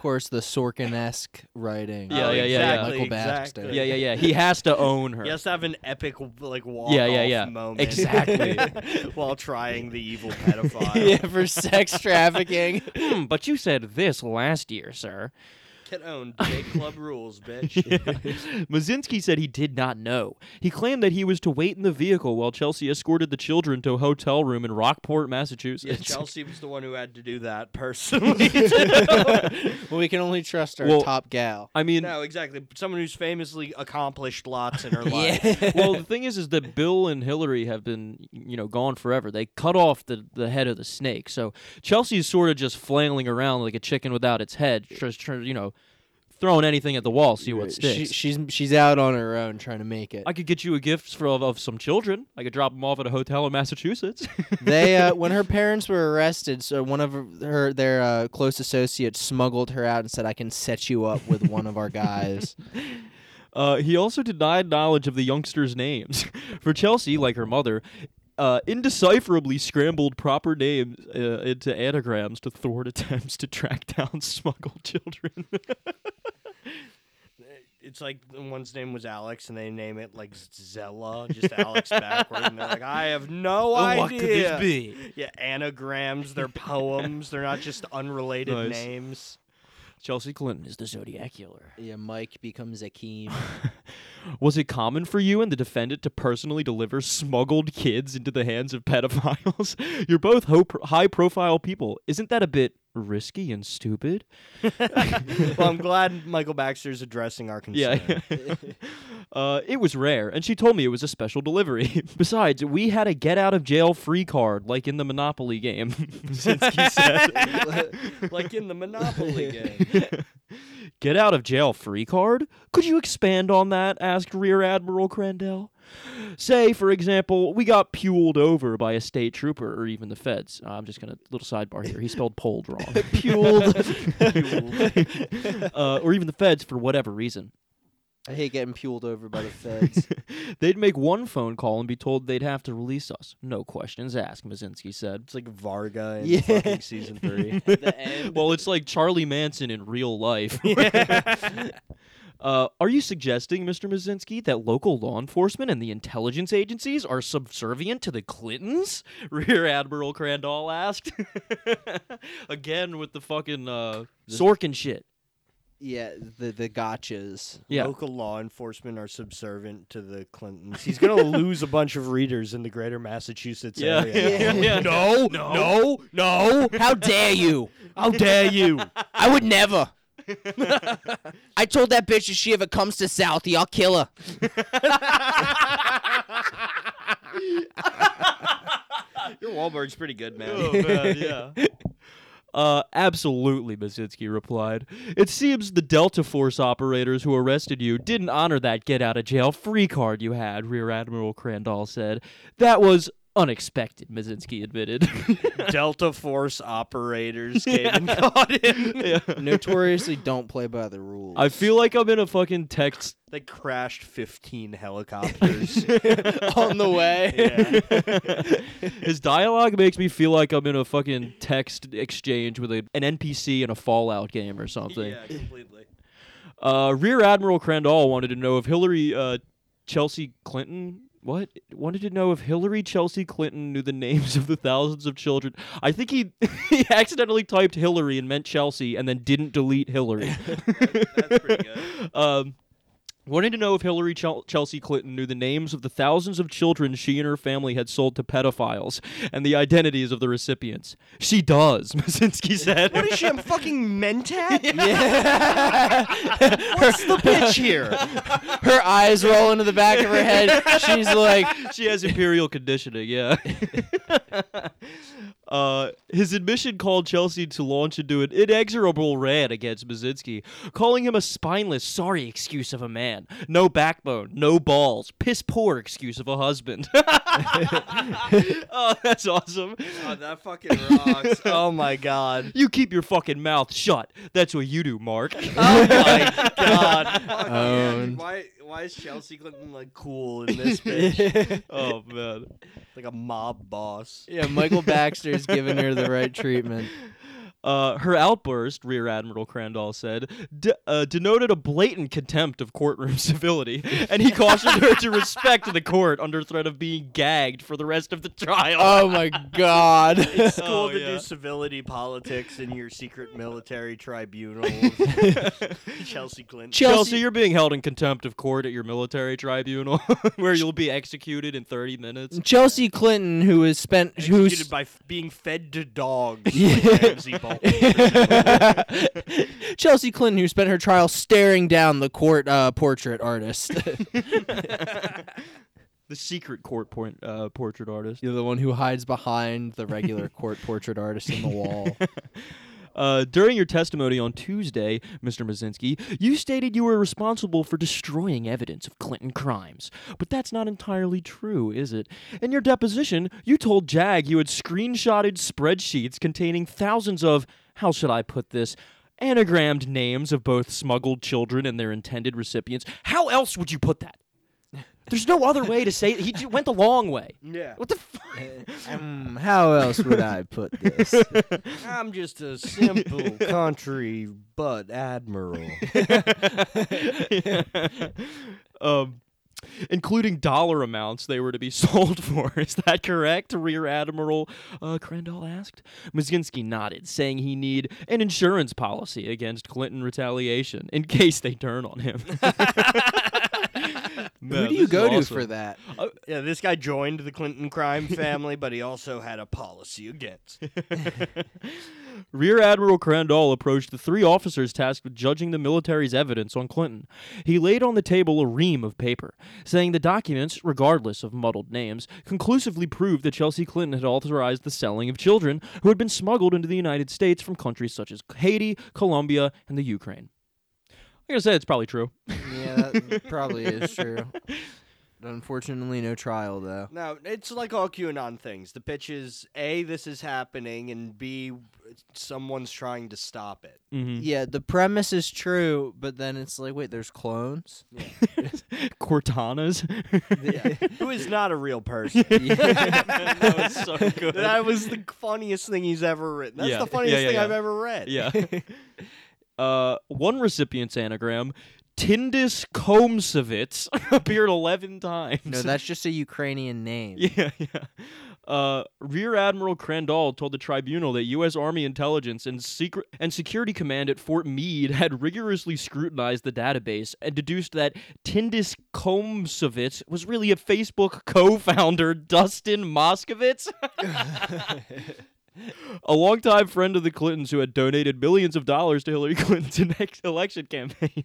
of course, the Sorkin-esque writing. Yeah, of yeah, yeah, yeah. exactly, Michael Baxter. exactly. yeah, yeah, yeah. He has to own her. He has to have an epic like walk Yeah, yeah, yeah. moment. Exactly. while trying the evil pedophile. yeah, for sex trafficking. Hmm, but you said this last year, sir. Get owned. J Club rules, bitch. Mazinski said he did not know. He claimed that he was to wait in the vehicle while Chelsea escorted the children to a hotel room in Rockport, Massachusetts. Yeah, Chelsea was the one who had to do that personally. well, we can only trust our Well, top gal. I mean, no, exactly. Someone who's famously accomplished lots in her life. Yeah. well, the thing is, is that Bill and Hillary have been, you know, gone forever. They cut off the, the head of the snake, so Chelsea's sort of just flailing around like a chicken without its head, just trying, you know, throwing anything at the wall, see what She, sticks. she's she's out on her own trying to make it. I could get you a gift for of, of some children. I could drop them off at a hotel in Massachusetts. they uh, when her parents were arrested, so one of her, her their uh, close associates smuggled her out and said, "I can set you up with one of our guys." Uh, he also denied knowledge of the youngsters' names. For Chelsea, like her mother, uh, indecipherably scrambled proper names uh, into anagrams to thwart attempts to track down smuggled children. It's like one's name was Alex, and they name it like Zella, just Alex backward, and they're like, I have no idea. what could this be? Yeah, anagrams. They're poems. They're not just unrelated Nice. names. Chelsea Clinton is the Zodiac Killer. yeah, Mike becomes Akeem. Was it common for you and the defendant to personally deliver smuggled kids into the hands of pedophiles? You're both ho- high profile people. Isn't that a bit risky and stupid? well, I'm glad Michael Baxter's addressing our concern. Yeah. uh, it was rare, and she told me it was a special delivery. Besides, we had a get out of jail free card, like in the Monopoly game. Said. like in the Monopoly game. Get out of jail free card? Could you expand on that? asked Rear Admiral Crandall. Say, for example, we got pulled over by a state trooper or even the feds. Uh, I'm just going to, little sidebar here. He spelled pulled wrong. Pulled. uh, or even the feds for whatever reason. I hate getting pulled over by the feds. they'd make one phone call and be told they'd have to release us. No questions asked, Mazinski said. It's like Varga in Yeah. fucking season three. The end. Well, it's like Charlie Manson in real life. Uh, are you suggesting, Mr. Mazinski, that local law enforcement and the intelligence agencies are subservient to the Clintons? Rear Admiral Crandall asked. Again with the fucking uh, Sorkin shit. yeah, the the gotchas. Yeah. Local law enforcement are subservient to the Clintons. He's gonna lose a bunch of readers in the greater Massachusetts Yeah. area. Yeah. Yeah. No, no, no, How dare you? How dare you? I would never. I told that bitch if she ever comes to Southie, I'll kill her. Your Wahlberg's pretty good, man. Oh, man, yeah. Uh, absolutely, Mazinski replied. It seems the Delta Force operators who arrested you didn't honor that get out of jail free card you had, Rear Admiral Crandall said. That was unexpected, Mazinski admitted. Delta Force operators came and caught him. Yeah. Notoriously don't play by the rules. I feel like I'm in a fucking text. They crashed 15 helicopters. on the way. His dialogue makes me feel like I'm in a fucking text exchange with a, an NPC in a Fallout game or something. yeah, completely. Uh, Rear Admiral Crandall wanted to know if Hillary uh, Chelsea Clinton what wanted to know if Hillary Chelsea Clinton knew the names of the thousands of children. I think he he accidentally typed Hillary and meant Chelsea and then didn't delete Hillary. That's pretty good. um, wanting to know if Hillary Chel- Chelsea Clinton knew the names of the thousands of children she and her family had sold to pedophiles and the identities of the recipients. She does, Mazinski said. What is she? I'm fucking mentat. Yeah. What's the pitch here? her eyes roll into the back of her head. She's like, she has imperial conditioning, yeah. Uh, his admission called Chelsea to launch into an inexorable rant against Mazinski, calling him a spineless, sorry excuse of a man, no backbone, no balls, piss poor excuse of a husband. oh, that's awesome. Oh, that fucking rocks. Oh my god. You keep your fucking mouth shut. That's what you do, Mark. Oh my god. Fuck yeah, dude. Why? Why is Chelsea Clinton like cool in this bitch? oh man. Like a mob boss. yeah, Michael Baxter's giving her the right treatment. Uh, her outburst, Rear Admiral Crandall said, d- uh, denoted a blatant contempt of courtroom civility, and he cautioned her to respect the court under threat of being gagged for the rest of the trial. Oh my god. It's cool Oh, to yeah. do civility politics in your secret military tribunal. Chelsea Clinton. Chelsea- Chelsea, you're being held in contempt of court at your military tribunal, where you'll be executed in 30 minutes. Chelsea Clinton, who has spent, Executed who's by f- being fed to dogs. Yeah. like Ramsay Bolton. Chelsea Clinton, who spent her trial staring down the court uh, portrait artist. The secret court point, uh, portrait artist. You're the one who hides behind the regular court portrait artist in the wall. Uh, during your testimony on Tuesday, Mr. Mazinski, you stated you were responsible for destroying evidence of Clinton crimes. But that's not entirely true, is it? In your deposition, you told JAG you had screenshotted spreadsheets containing thousands of, how should I put this, anagrammed names of both smuggled children and their intended recipients. How else would you put that? There's no other way to say it. He j- went the long way. yeah. What the fuck? um, how else would I put this? I'm just a simple country but admiral. um, including dollar amounts they were to be sold for. Is that correct? Rear Admiral uh, Crandall asked. Mazinski nodded, saying he need an insurance policy against Clinton retaliation in case they turn on him. Who do you go to for that? Oh, yeah, this guy joined the Clinton crime family, but he also had a policy against. Rear Admiral Crandall approached the three officers tasked with judging the military's evidence on Clinton. He laid on the table a ream of paper, saying the documents, regardless of muddled names, conclusively proved that Chelsea Clinton had authorized the selling of children who had been smuggled into the United States from countries such as Haiti, Colombia, and the Ukraine. I'm going to say it's probably true. Yeah, that probably is true. Unfortunately, no trial though. No, it's like all QAnon things. The pitch is A, this is happening, and B, someone's trying to stop it. Mm-hmm. Yeah, the premise is true, but then it's like, wait, there's clones. Cortanas. Who is not a real person. that was so good. That was the funniest thing he's ever written. That's Yeah. the funniest Yeah, yeah, thing yeah. I've ever read. Yeah. uh, one recipient's anagram, Tindis Komsovitz, appeared 11 times. No, that's just a Ukrainian name. Yeah, yeah. Uh, Rear Admiral Crandall told the tribunal that U.S. Army intelligence and secret and security command at Fort Meade had rigorously scrutinized the database and deduced that Tindis Komsovitz was really a Facebook co-founder, Dustin Moskovitz. a longtime friend of the Clintons who had donated millions of dollars to Hillary Clinton's next election campaign.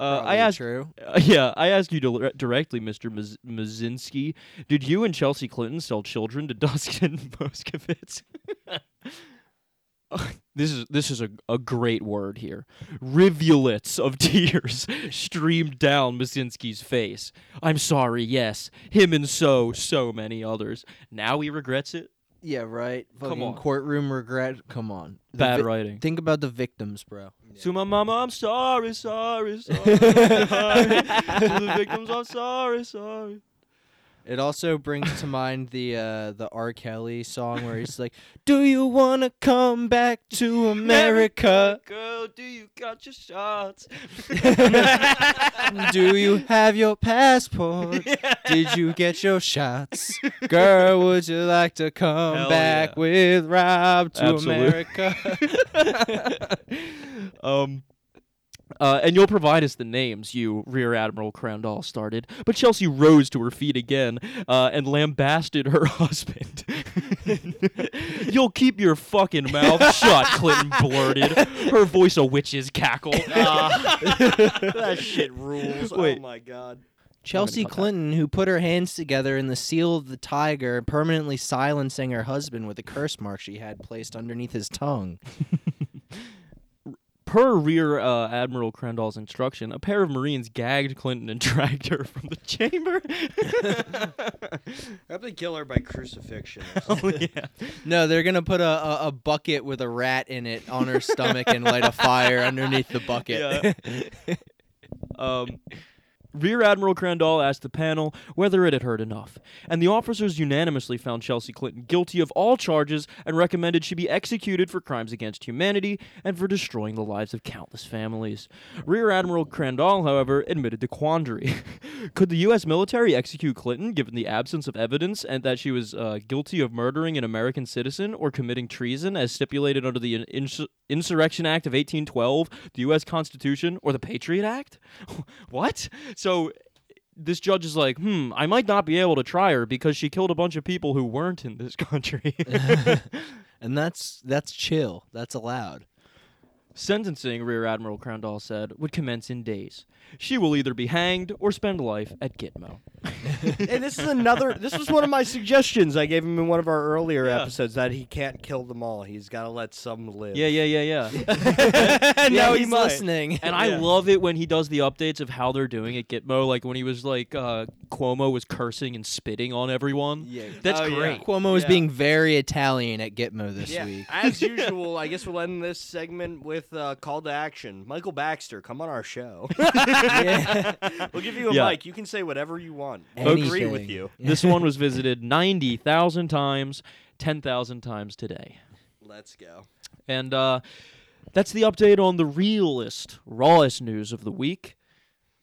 Uh, I asked true. uh, yeah, I ask you dire- directly, Mr. Maz- Mazinski. Did you and Chelsea Clinton sell children to Dustin Moskovitz? this is this is a, a great word here. Rivulets of tears streamed down Mazinski's face. I'm sorry, yes, him and so so many others. Now he regrets it. Yeah, right. Come Fucking on. courtroom regret. Come on. The Bad vi- writing. Think about the victims, bro. To my mama, I'm sorry, sorry, sorry. sorry. to the victims, I'm sorry, sorry. It also brings to mind the uh, the R. Kelly song where he's like, "Do you wanna come back to America? Girl, do you got your shots? Do you have your passport? Did you get your shots? Girl, would you like to come Hell back yeah. with Rob to Absolute- America?" um Uh, and you'll provide us the names, you Rear Admiral Crandall started. But Chelsea rose to her feet again uh, and lambasted her husband. you'll keep your fucking mouth shut, Clinton blurted, her voice a witch's cackle. that shit rules. Wait. Oh my god. Chelsea. Clinton, who put her hands together in the seal of the tiger, permanently silencing her husband with a curse mark she had placed underneath his tongue. Per Rear uh, Admiral Crandall's instruction, a pair of Marines gagged Clinton and dragged her from the chamber. I hope they kill her by crucifixion. oh, yeah. No, they're gonna put a, a, a bucket with a rat in it on her stomach and light a fire underneath the bucket. Um, Rear Admiral Crandall asked the panel whether it had heard enough, and the officers unanimously found Chelsea Clinton guilty of all charges and recommended she be executed for crimes against humanity and for destroying the lives of countless families. Rear Admiral Crandall, however, admitted the quandary. Could the U.S. military execute Clinton given the absence of evidence and that she was uh, guilty of murdering an American citizen or committing treason as stipulated under the Insur- Insurrection Act of 1812, the U.S. Constitution, or the Patriot Act? what? So this judge is like, hmm, I might not be able to try her because she killed a bunch of people who weren't in this country. and that's that's chill. That's allowed. Sentencing, Rear Admiral Crandall said, would commence in days. She will either be hanged or spend life at Gitmo. and this is another. This was one of my suggestions I gave him in one of our earlier Yeah. episodes that he can't kill them all. He's got to let some live. Yeah, yeah, yeah, yeah. and now he he's might. listening. And I Yeah. love it when he does the updates of how they're doing at Gitmo, like when he was like uh, Cuomo was cursing and spitting on everyone. Yeah. That's Oh, yeah. great. Cuomo is Yeah. being very Italian at Gitmo this Yeah. week. As usual, I guess we'll end this segment with uh, call to action. Michael Baxter, come on our show. Yeah. we'll give you a Yeah. mic. You can say whatever you want. We'll agree with you. This one was visited 90,000 times, 10,000 times today. Let's go. And uh, that's the update on the realest, rawest news of the week.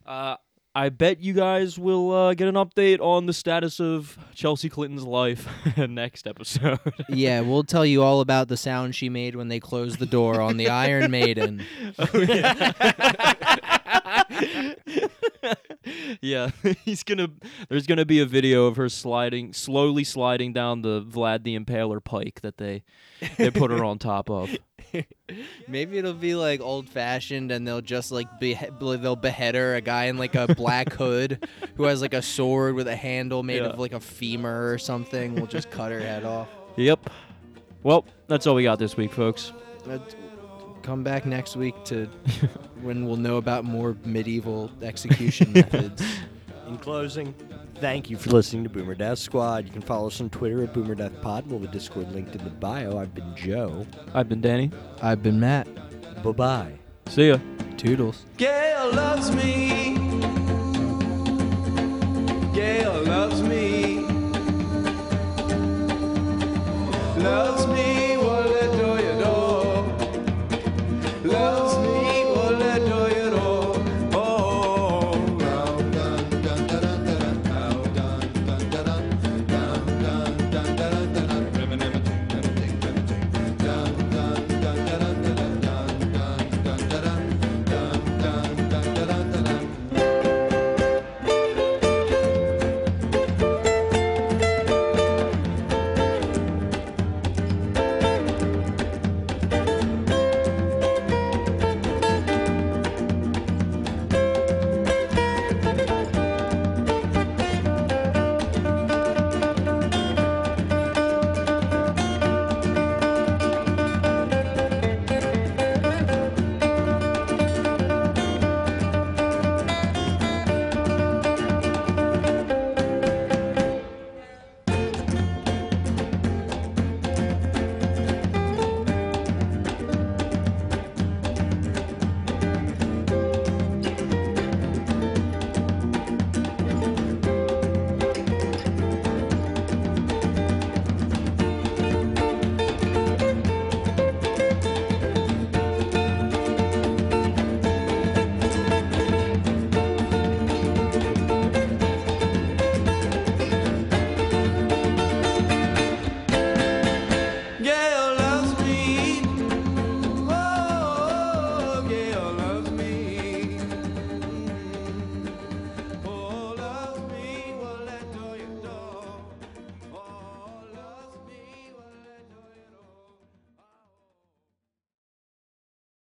Uh, I bet you guys will uh, get an update on the status of Chelsea Clinton's life next episode. Yeah, we'll tell you all about the sound she made when they closed the door on the Iron Maiden. yeah, he's gonna. There's gonna be a video of her sliding, slowly sliding down the Vlad the Impaler pike that they they put her on top of. Maybe it'll be like old fashioned, and they'll just like be they'll behead her. A guy in like a black hood who has like a sword with a handle made Yeah. of like a femur or something. will just cut her head off. Yep. Well, that's all we got this week, folks. Uh, Come back next week to when we'll know about more medieval execution methods. In closing, thank you for listening to Boomer Death Squad. You can follow us on Twitter at Boomer Death Pod. We'll have a Discord linked in the bio. I've been Joe. I've been Danny. I've been Matt. Bye bye. See ya. Toodles. Gail loves me. Gail loves